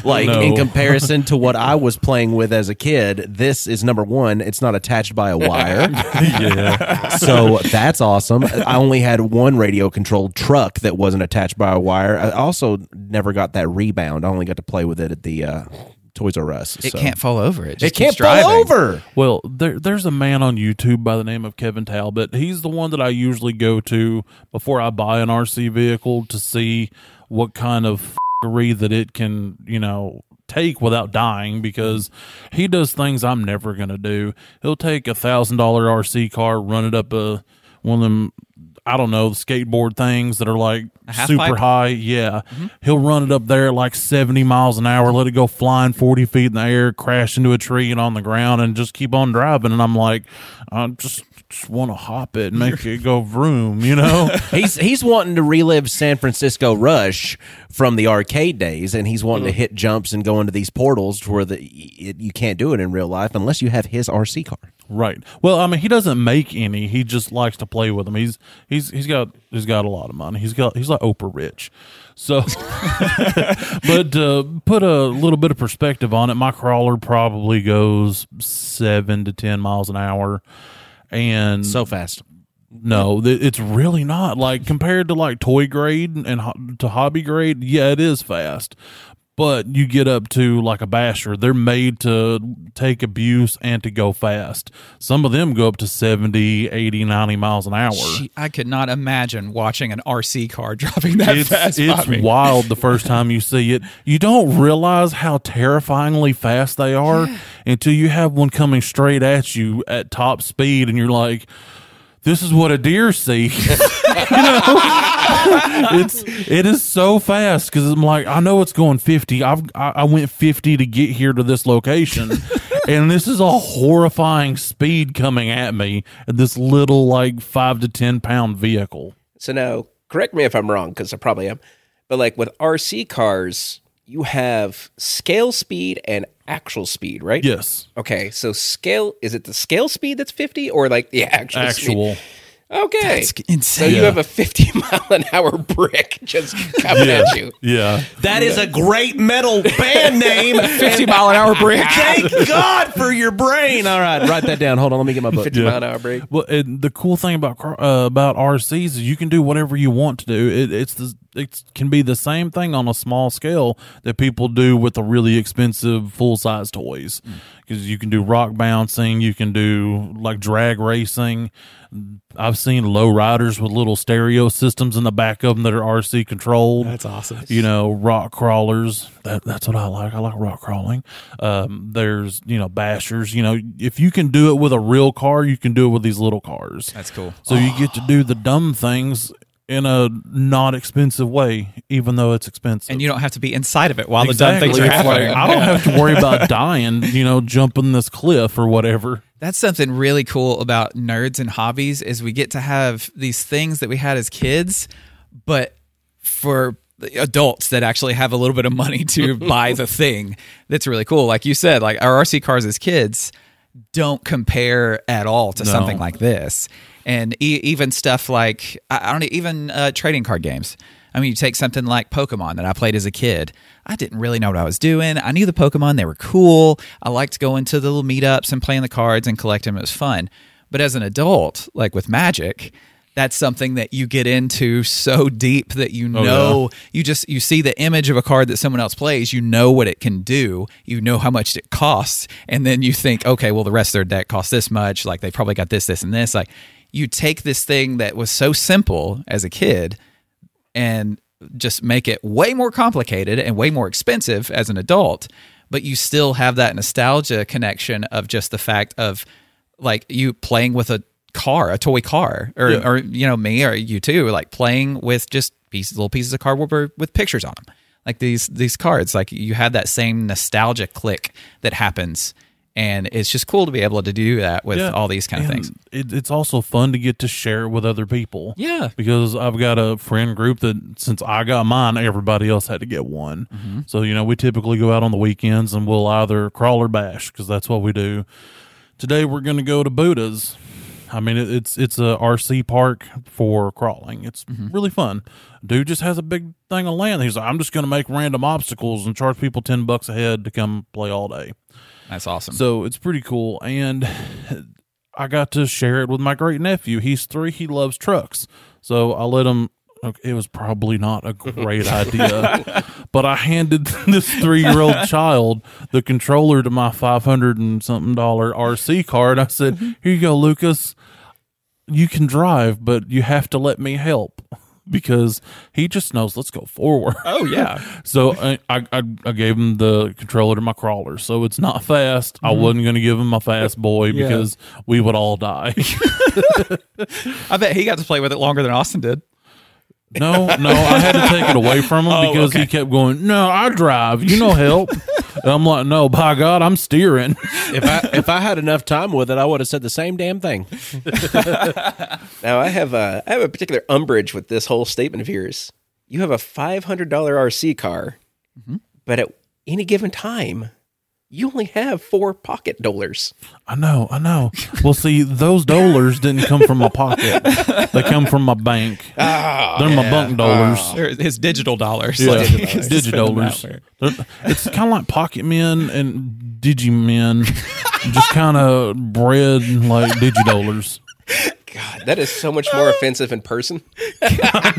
like No. in comparison to what I was playing with as a kid, this is number one, it's not attached by a wire. yeah. so that's awesome. I only had one radio controlled truck that wasn't attached by a wire. I also never got that rebound. I only got to play with it at the uh, Toys R Us. It so. can't fall over. It, just It can't driving. fall over. Well, there, there's a man on YouTube by the name of Kevin Talbot. He's the one that I usually go to before I buy an RC vehicle to see what kind of f***ery that it can, you know, take without dying because he does things I'm never gonna do. He'll take a thousand dollar RC car, run it up a one of them I don't know, the skateboard things that are like super pipe? high. Yeah. Mm-hmm. He'll run it up there like 70 miles an hour, let it go flying 40 feet in the air, crash into a tree and on the ground, and just keep on driving. And I'm like, I'm just, just want to hop it and make it go vroom, you know? he's he's wanting to relive San Francisco Rush from the arcade days, and he's wanting to hit jumps and go into these portals where the it, you can't do it in real life unless you have his RC car. Right. Well, I mean, he doesn't make any. He just likes to play with them. He's he's he's got he's got a lot of money. He's got he's like Oprah rich. So, but uh, put a little bit of perspective on it. My crawler probably goes seven to ten miles an hour, and So fast. no, th- it's really not. Like compared to like toy grade and ho- to hobby grade, yeah, it is fast. But you get up to like a basher, they're made to take abuse and to go fast. Some of them go up to 70, 80, 90 miles an hour. Gee, I could not imagine watching an RC car dropping that It's, fast. it's me. wild the first time you see it. You don't realize how terrifyingly fast they are until you have one coming straight at you at top speed, and you're like, "This is what a deer sees." know, it's it is so fast because I'm like, I know it's going 50. I've I, I went 50 to get here to this location. And this is a horrifying speed coming at me this little like five to ten pound vehicle. So now, correct me if I'm wrong, because I probably am. But like with RC cars, you have scale speed and actual speed, right? Yes, Okay, so scale is it the scale speed that's 50 or like the actual speed? Actual. Okay. That's So insane. you have a 50 mile an hour brick just coming at you. Yeah. That is a great metal band name. 50 mile an hour brick. Thank God for your brain. All right, write that down. Hold on, let me get my book. 50 mile an hour break. Well, and the cool thing about uh, about RCs is you can do whatever you want to do. It, it's the it can be the same thing on a small scale that people do with the really expensive full size toys. Because you can do rock bouncing, you can do like drag racing. I've seen low riders with little stereo systems in the back of them that are RC controlled. That's awesome. You know, rock crawlers. That, that's what I like. I like rock crawling. Um, there's, you know, bashers. You know, if you can do it with a real car, you can do it with these little cars. That's cool. So you get to do the dumb things in a not expensive way, even though it's expensive. And you don't have to be inside of it while the dumb things are It's like, happening. I don't have to worry about dying, you know, jumping this cliff or whatever. That's something really cool about nerds and hobbies is we get to have these things that we had as kids, but for adults that actually have a little bit of money to buy the thing. That's really cool. Like you said, like our RC cars as kids don't compare at all to No. something like this. And e- even stuff like I I don't even uh, trading card games. I mean, you take something like Pokemon that I played as a kid. I didn't really know what I was doing. I knew the Pokemon; they were cool. I liked going to the little meetups and playing the cards and collecting them. It was fun. But as an adult, like with Magic, that's something that you get into so deep that you oh, know you just you see the image of a card that someone else plays you know what it can do you know how much it costs and then you think okay well the rest of their deck costs this much like they probably got this this and this like you take this thing that was so simple as a kid and just make it way more complicated and way more expensive as an adult but you still have that nostalgia connection of just the fact of like you playing with a car a toy car or, Yeah. or you know me or you too like playing with just pieces little pieces of cardboard with- with pictures on them like these these cards like you have that same nostalgia click that happens and it's just cool to be able to do that with Yeah. all these kind of things It, it's also fun to get to share it with other people. Yeah. Because I've got a friend group that since I got mine, everybody else had to get one. Mm-hmm. So, you know, we typically go out on the weekends and we'll either crawl or bash because that's what we do. Today we're going to go to Buddha's. I mean, it, it's it's a RC park for crawling. It's Mm-hmm. really fun. Dude just has a big thing of land. He's like, I'm just going to make random obstacles and charge people ten bucks a head to come play all day. that's awesome So it's pretty cool. And I got to share it with my great nephew. He's three. He loves trucks. So I let him. It was probably not a great idea, but I handed this three year old child the controller to my 500 and something dollar RC card. I said, mm-hmm. Here you go, Lucas. You can drive, but you have to let me help. because he just knows let's go forward. Oh yeah. So I, I I I gave him the controller to my crawler, so it's not fast. I mm-hmm. wasn't going to give him my fast boy Yeah. because we would all die. I bet he got to play with it longer than Austin did. No, no, I had to take it away from him Oh, because okay. he kept going. No, I drive. You know, help. And I'm like, no, by God, I'm steering. if I if I had enough time with it, I would have said the same damn thing. Now I have a I have a particular umbrage with this whole statement of yours. You have a five hundred dollar RC car, mm-hmm. but at any given time, you only have four pocket dollars. I know, I know. Well, see, those dollars didn't come from my pocket; they come from my bank. Ah, They're my bunk dollars. They're His digital dollars. Yeah, Like, he gets to spend them digidollars. that way. They're- It's kind of like Pocket Men and Digimen, just kind of bred like digidollars. God, that is so much more offensive in person. Cash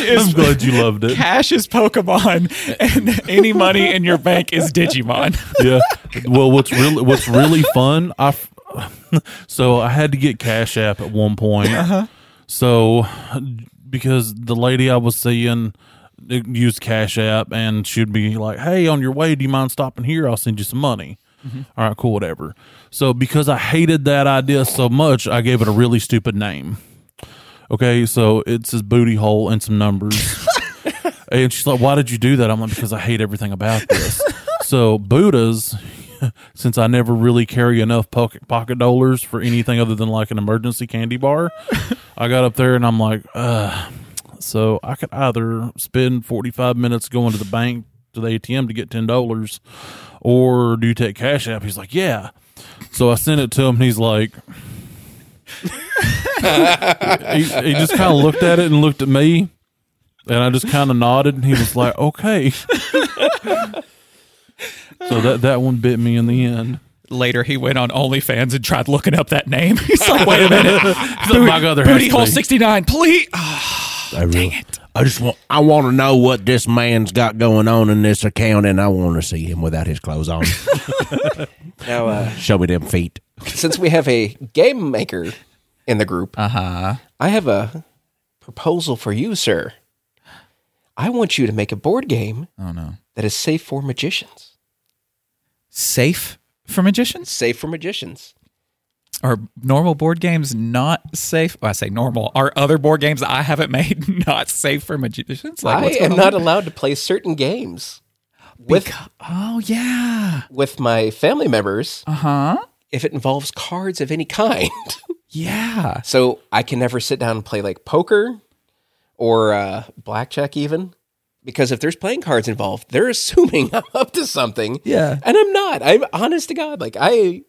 is. I'm is glad you loved it. cash is Pokemon, and any money in your bank is Digimon. Yeah. Well, what's really what's really fun? I f- so I had to get Cash App at one point. Uh-huh. So because the lady I was seeing uh, used Cash App, and she'd be like, "Hey, on your way, do you mind stopping here? I'll send you some money." All right, cool, whatever. So because I hated that idea so much, I gave it a really stupid name. Okay, so it says booty hole and some numbers. and she's like, Why did you do that? I'm like, Because I hate everything about this. so Buddha's since I never really carry enough pocket pocket dollars for anything other than like an emergency candy bar, I got up there and I'm like, uh so I could either spend forty five minutes going to the bank to the ATM to get ten dollars, or do you take Cash App? He's like, Yeah. So I sent it to him and he's like he, he just kind of looked at it and looked at me, and I just kind of nodded, and he was like, "Okay." so that that one bit me in the end. Later, he went on OnlyFans and tried looking up that name. He's like, "Wait a minute, He's like, "My God, there booty hole sixty nine, please." Ah, I really, I just want I want to know what this man's got going on in this account, and I want to see him without his clothes on. Now, uh, Show me them feet. since we have a game maker in the group, uh huh. I have a proposal for you, sir. I want you to make a board game Oh no. that is safe for magicians. Safe for magicians? Safe for magicians. Are normal board games not safe? Well, I say normal. Are other board games I haven't made not safe for magicians? Like, I am going not allowed to play certain games with Beca- oh yeah. with my family members Uh huh. if it involves cards of any kind. Yeah. so I can never sit down and play like poker or uh, blackjack, even because if there's playing cards involved, they're assuming I'm up to something. Yeah. and I'm not. I'm honest to God. Like I,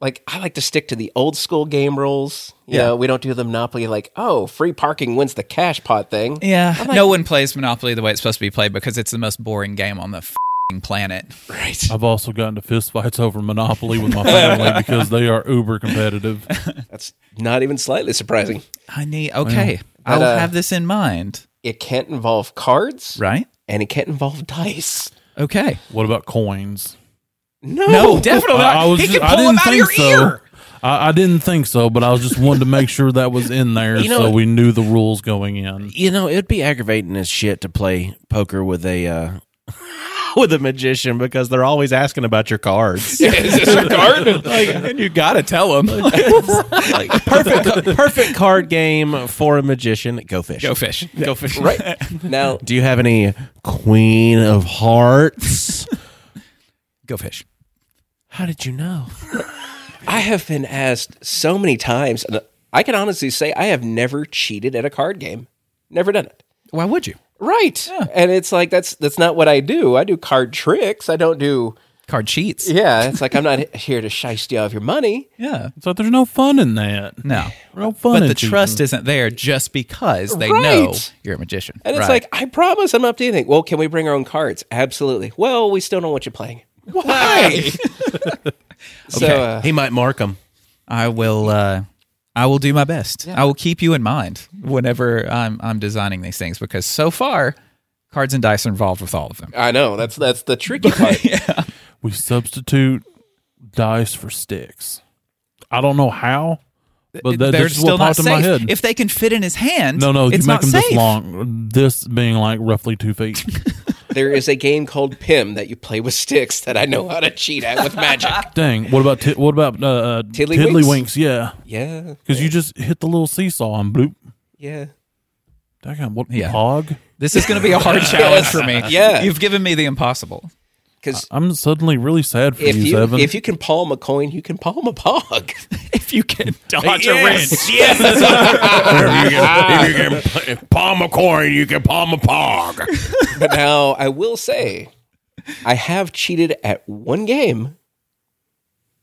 like I like to stick to the old school game rules. You Yeah. know, we don't do the Monopoly like, oh, free parking wins the cash pot thing. Yeah. no one plays Monopoly the way it's supposed to be played because it's the most boring game on the fing planet. Right. I've also gotten to fistfights over Monopoly with my family because they are uber competitive. That's not even slightly surprising. I need. Okay. I'll But, uh, have this in mind. It can't involve cards, Right. and it can't involve dice. Okay. What about coins? No, No, definitely not. I, I was he just, can pull out of think your so. ear. I, I didn't think so, but I was just wanting to make sure that was in there You know so we knew the rules going in. You know, it'd be aggravating as shit to play poker with a uh, with a magician because they're always asking about your cards. Is this a card? Like, and you got to tell them. like perfect perfect card game for a magician. Go fish. Go fish. Go fish. right now, Do you have any Queen of Hearts? Go fish. How did you know? I have been asked so many times, and I can honestly say I have never cheated at a card game. Never done it. Why would you? Right. And it's like that's that's not what I do. I do card tricks. I don't do Card cheats. Yeah, it's like I'm not here to shiest you of your money. Yeah. So there's no fun in that. No. No fun. But in the cheating. trust isn't there just because they Right. know you're a magician. And it's Right. like, I promise I'm up to anything. Well, can we bring our own cards? Absolutely. Well, we still don't want you playing. Why? So uh, He might mark them. I will. Uh, I will do my best. I will keep you in mind whenever I'm I'm designing these things because so far, cards and dice are involved with all of them. I know that's that's the tricky part. yeah. we substitute dice for sticks. I don't know how, But that, they're still not popped in my safe. head. If they can fit in his hand, no, no, it's you make not them safe. this long. This being like roughly two feet. There is a game called Nim that you play with sticks that I know how to cheat at with magic. Dang. What about ti- what about uh, uh, Tiddlywinks? Tiddlywinks? Yeah, yeah, because you just hit the little seesaw and bloop. yeah. Dang, what Yeah. hog? This is going to be a hard challenge for me. Yeah. you've given me the impossible. Because I'm suddenly really sad for if you, you Seven. if you can palm a coin, you can palm a pog. If you can dodge a wrench, Yes, if you can, if you can palm a coin, you can palm a pog. but now I will say, I have cheated at one game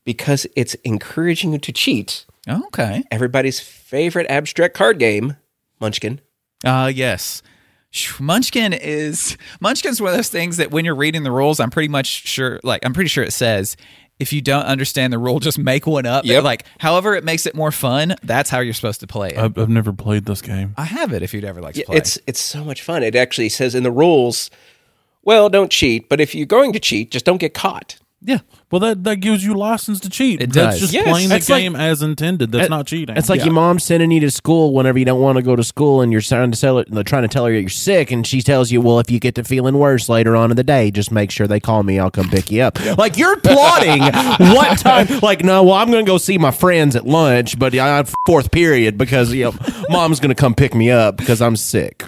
because it's encouraging you to cheat. okay. Everybody's favorite abstract card game, Munchkin. Uh yes. Sh- Munchkin is Munchkin's one of those things that when you're reading the rules, I'm pretty much sure like I'm pretty sure it says if you don't understand the rule, just make one up. Yep. Like however it makes it more fun, that's how you're supposed to play it. I've, I've never played this game. I have it if you'd ever like to play. It's it's so much fun. It actually says in the rules, well, don't cheat, but if you're going to cheat, just don't get caught. yeah. Well, that, that gives you license to cheat. It That's does. just Yes. playing the It's like- game as intended. That's not cheating. It's like your mom sending you to school whenever you don't want to go to school, and you're trying to tell her, trying to tell her you're sick, and she tells you, "Well, if you get to feeling worse later on in the day, just make sure they call me. I'll come pick you up." Like you're plotting what time? Like, no, well, I'm going to go see my friends at lunch, but I have fourth period because you know, mom's going to come pick me up because I'm sick.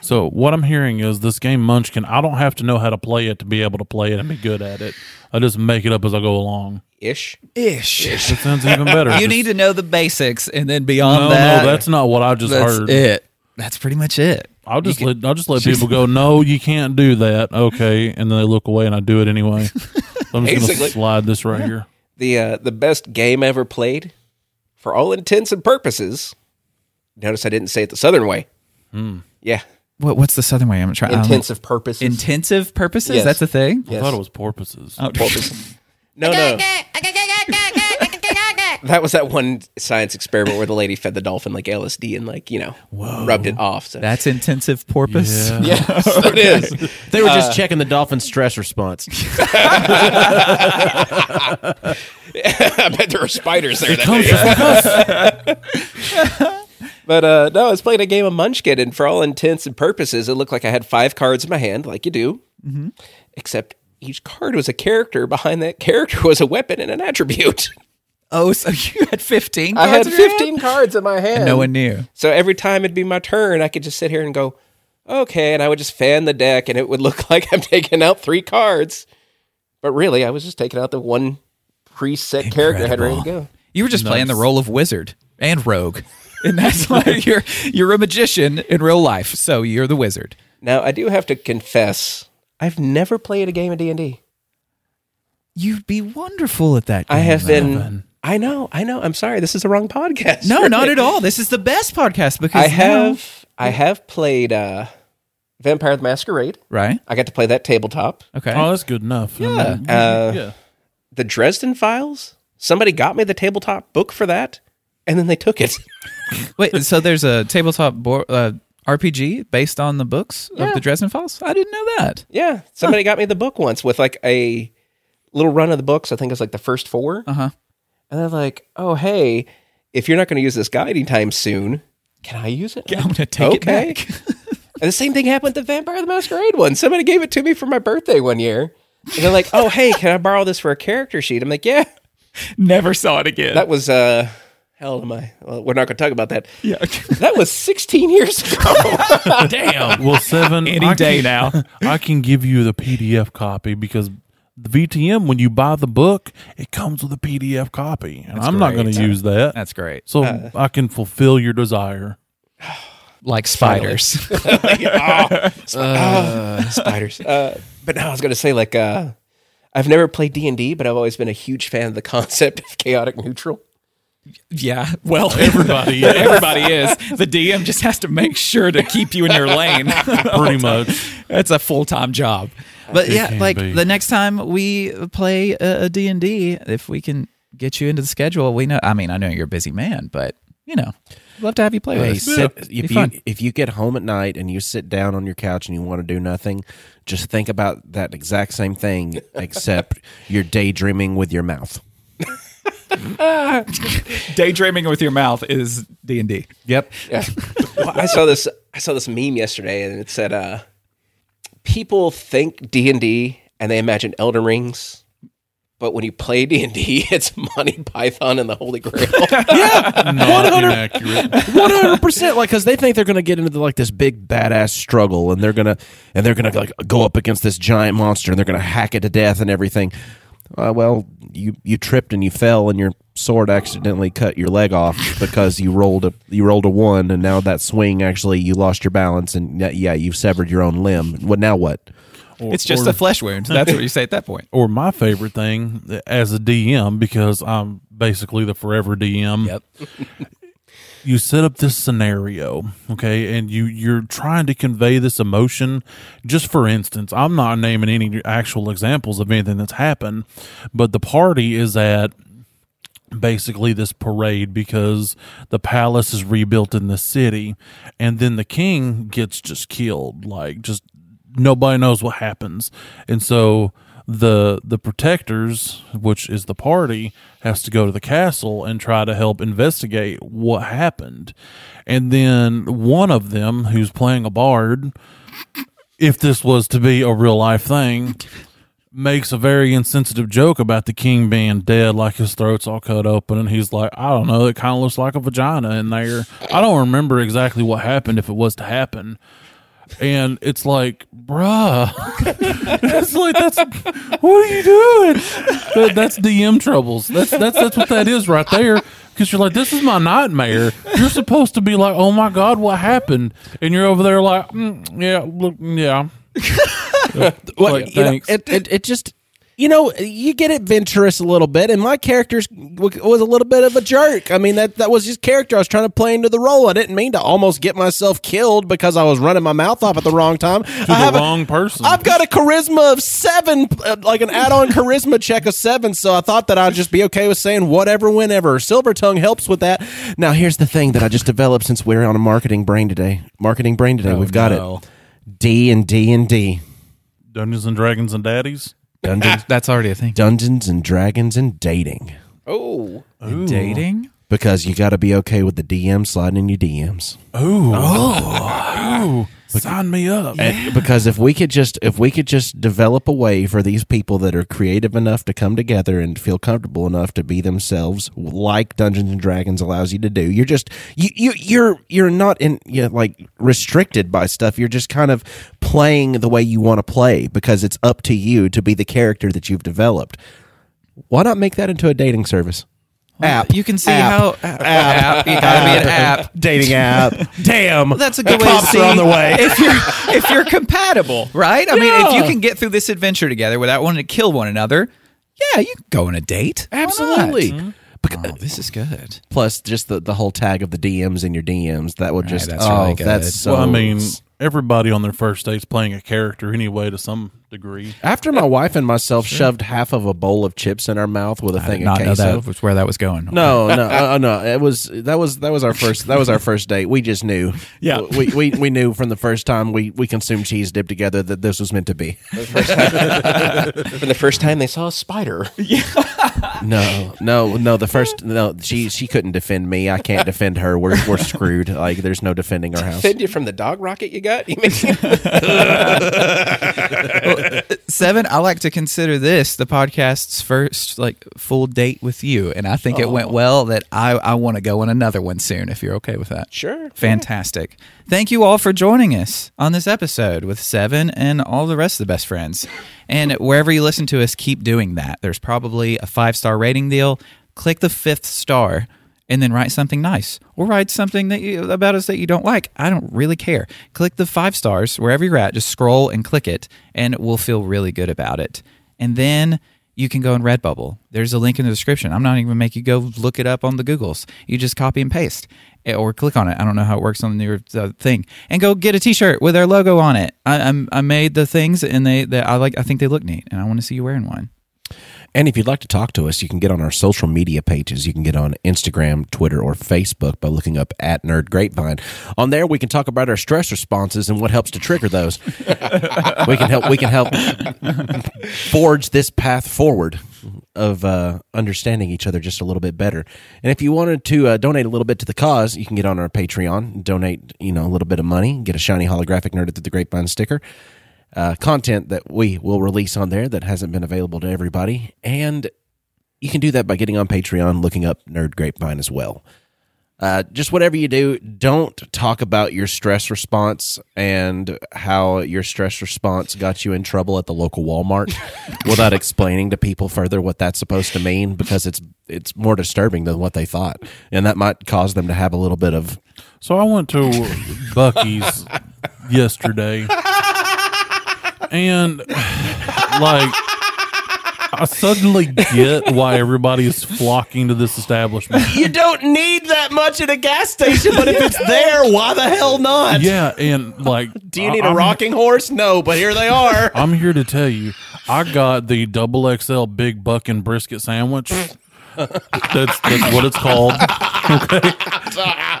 So what I'm hearing is this game Munchkin. I don't have to know how to play it to be able to play it and be good at it. I just make it up as I go along. Ish. Ish. Ish. That sounds even better. You Just- need to know the basics and then beyond No, that. no, that's not what I just that's heard. it. That's pretty much it. I'll just let I'll just let people go. No, you can't do that. Okay, and then they look away, and I do it anyway. So I'm just Basically. gonna slide this right here. The uh, the best game ever played, for all intents and purposes. Notice I didn't say it the Southern way. Yeah, What, what's the southern way? I'm trying. intensive purposes. Intensive purposes. Yes. That's a thing. I thought it was porpoises. Oh, no, no. That was that one science experiment where the lady fed the dolphin like LSD and like you know rubbed it off. So. That's intensive porpoise. Yeah. yes, it is. They were just checking the dolphin's stress response. I bet there were spiders there. That day. but uh, no, I was playing a game of Munchkin, and for all intents and purposes, it looked like I had five cards in my hand, like you do. Except each card was a character. Behind that character was a weapon and an attribute. Oh, so you had 15 I had in your hand? 15 cards in my hand. No one knew. So every time it'd be my turn, I could just sit here and go, okay. And I would just fan the deck, and it would look like I'm taking out three cards. But really, I was just taking out the one preset character I had ready to go. You were just playing the role of wizard and rogue. And that's why you're you're a magician in real life. So you're the wizard. Now, I do have to confess, I've never played a game of D&D. You'd be wonderful at that. I have been... Evan. I know, I know. I'm sorry. This is the wrong podcast. No, not at all. This is the best podcast because I now- have I have played uh, Vampire the Masquerade. right. I got to play that tabletop. Okay. Oh, that's good enough. Yeah. Uh, yeah. The Dresden Files. Somebody got me the tabletop book for that, and then they took it. Wait. So there's a tabletop board, uh, RPG based on the books Yeah. of the Dresden Files. I didn't know that. Yeah, somebody got me the book once with like a little run of the books. I think it's like the first four. Uh huh. And they're like, "Oh, hey, if you're not going to use this guide anytime soon, can I use it?" I'm gonna take Okay. it back. And the same thing happened with the Vampire the Masquerade one. Somebody gave it to me for my birthday one year. And they're like, "Oh, hey, can I borrow this for a character sheet?" I'm like, "Yeah." Never saw it again. That was uh hell am I? Well, we're not going to talk about that. yeah. That was 16 years ago. Damn. Well, seven. Any I day can- now. I can give you the PDF copy because the VTM, when you buy the book, it comes with a PDF copy, and I'm not going great. to use that. That's great. so Uh, I can fulfill your desire. Like spiders. Spiders. Uh, but now I was going to say like uh I've never played D&D, but I've always been a huge fan of the concept of chaotic neutral. Yeah. Well, everybody, everybody is. The DM just has to make sure to keep you in your lane. Pretty much. It's a full time job. But It yeah, like be. the next time we play a D and D, if we can get you into the schedule, we know. I mean, I know you're a busy man, but you know, we'd love to have you play Hey, with us. sit, Be if you if you get home at night and you sit down on your couch and you want to do nothing, just think about that exact same thing, except you're daydreaming with your mouth. Daydreaming with your mouth is D and D. Yep. Yeah. Well, I saw this. I saw this meme yesterday, and it said, uh, "People think D and D and they imagine Elden Rings, but when you play D and D, it's Monty Python and the Holy Grail." Not inaccurate. One hundred percent, like because they think they're gonna get into like this big badass struggle, and they're gonna and they're gonna like go up against this giant monster, and they're gonna hack it to death and everything. Uh, well, you you tripped and you fell, and your sword accidentally cut your leg off because you rolled a you rolled a one, and now that swing actually you lost your balance, and yeah, yeah you've severed your own limb. What now? What? Or- It's just or- a flesh wound. That's what you say at that point. or my favorite thing as a DM because I'm basically the forever DM. Yep. You set up this scenario, okay, and you you're trying to convey this emotion. Just for instance, I'm not naming any actual examples of anything that's happened, but the party is at basically this parade because the palace is rebuilt in the city and then the king gets just killed like just nobody knows what happens and so the the protectors which is the party has to go to the castle and try to help investigate what happened and then one of them who's playing a bard if this was to be a real life thing makes a very insensitive joke about the king being dead, like his throat's all cut open, and he's like, I don't know, it kind of looks like a vagina in there. I don't remember exactly what happened if it was to happen. And it's like, bruh, it's like that's what are you doing? That- that's DM troubles. That's that's that's what that is right there. Because you're like, this is my nightmare. You're supposed to be like, oh my god, what happened? And you're over there like, mm, yeah, look, yeah. Well, Like, you know, it, it it just you know you get adventurous a little bit, and my character was a little bit of a jerk. I mean that that was his character. I was trying to play into the role. I didn't mean to almost get myself killed because I was running my mouth off at the wrong time. To I the have a- wrong person. I've got a charisma of seven, uh, like an add-on charisma check of seven. So I thought that I'd just be okay with saying whatever, whenever. Silver tongue helps with that. Now here's the thing that I just developed since we're on a marketing brain today. Marketing brain today. We've got no. it. D and D and D. Dungeons and Dragons and Daddies. Dungeons, That's already a thing. Dungeons and Dragons and dating. oh, Dating? Because you got to be okay with the DM sliding in your DMs. Ooh. Oh. Sign me up. And- because if we could just if we could just develop a way for these people that are creative enough to come together and feel comfortable enough to be themselves like Dungeons and Dragons allows you to do. You're just you, you you're you're not in you know, like restricted by stuff. You're just kind of playing the way you want to play because it's up to you to be the character that you've developed. Why not make that into a dating service? App. You can see App. how app. Uh, you gotta be an app. dating app. Damn. That's a good way to see are on the way. if you're if you're compatible, right? I mean, if you can get through this adventure together without wanting to kill one another, yeah, you can go on a date. Why not? Absolutely. Hmm? Oh, this is good. Plus, just the, the whole tag of the DMs in your DMs. That would just that's oh, really good. that's so. well, I mean, everybody on their first date's playing a character anyway to some degree. after my wife and myself shoved half of a bowl of chips in our mouth with a I thing did of not know queso. that was where that was going. No, no, uh, uh, no. It was that was that was our first that was our first date. We just knew. Yeah. we we, we knew from the first time we we consumed cheese dip together that this was meant to be. for the first time they saw a spider. Yeah. No, no, no. The first no, she she couldn't defend me. I can't defend her. We're we're screwed. Like there's no defending our house. Defend you from the dog rocket you got? You mean- Seven, I like to consider this the podcast's first like full date with you, and I think it went oh. well. That I I want to go on another one soon. If you're okay with that, Sure. Fantastic. Thank you all for joining us on this episode with Seven and all the rest of the best friends. And wherever you listen to us, keep doing that. There's probably a five star rating deal. Click the fifth star and then write something nice or write something that you, about us that you don't like. I don't really care. Click the five stars wherever you're at. Just scroll and click it, and we'll feel really good about it. And then you can go in Redbubble. There's a link in the description. I'm not even make you go look it up on the Googles. You just copy and paste eh, or click on it. I don't know how it works on your uh, thing. And go get a T-shirt with our logo on it. I, I'm, I made the things and they, they I like. I think they look neat, and I want to see you wearing one. And if you'd like to talk to us, you can get on our social media pages. You can get on Instagram, Twitter, or Facebook by looking up at Nerd Grapevine. On there, we can talk about our stress responses and what helps to trigger those. we can help. We can help forge this path forward. of uh, understanding each other just a little bit better. And if you wanted to uh, donate a little bit to the cause, you can get on our Patreon, donate you know a little bit of money, get a shiny holographic nerd at the Grapevine sticker, uh, content that we will release on there that hasn't been available to everybody, and you can do that by getting on Patreon, looking up Nerd Grapevine as well. Uh, just whatever you do, don't talk about your stress response and how your stress response got you in trouble at the local Walmart without explaining to people further what that's supposed to mean because it's it's more disturbing than what they thought, and that might cause them to have a little bit of So I went to Buc-ee's yesterday, and like I suddenly get why everybody is flocking to this establishment. You don't need that much at a gas station, but if it's there, why the hell not? Yeah, and like, Do you need I- a I'm- rocking horse? No, but here they are. I'm here to tell you, I got the double XL big buck and brisket sandwich. that's that's what it's called. Okay.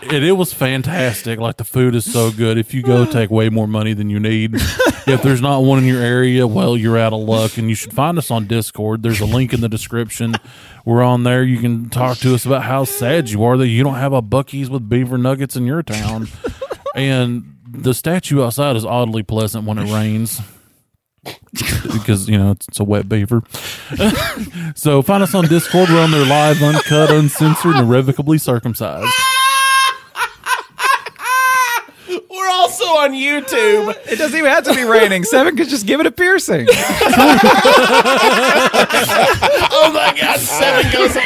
And it was fantastic. Like the food is so good. If you go take way more money than you need. If there's not one in your area, well, you're out of luck. And you should find us on Discord. There's a link in the description. We're on there. You can talk to us about how sad you are that you don't have a Buc-ee's with beaver nuggets in your town. And the statue outside is oddly pleasant when it rains because you know it's, it's a wet beaver. so find us on Discord. We're on there live, uncut, uncensored, and irrevocably circumcised. We're also on YouTube. It doesn't even have to be raining. Seven could just give it a piercing. Oh my God, seven goes.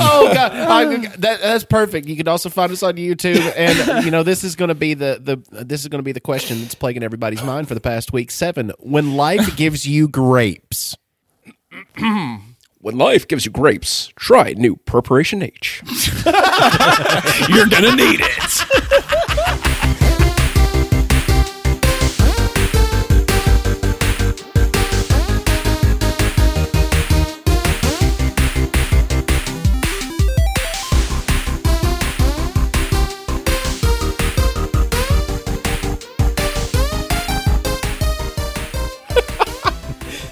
Oh God, I, that, that's perfect. You can also find us on YouTube, and you know this is going to be the the this is going to be the question that's plaguing everybody's mind for the past week. Seven, when life gives you grapes, When life gives you grapes, try new Preparation H. You're gonna need it.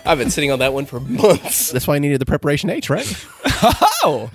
I've been sitting on that one for months. that's why I needed the preparation H, right? Oh,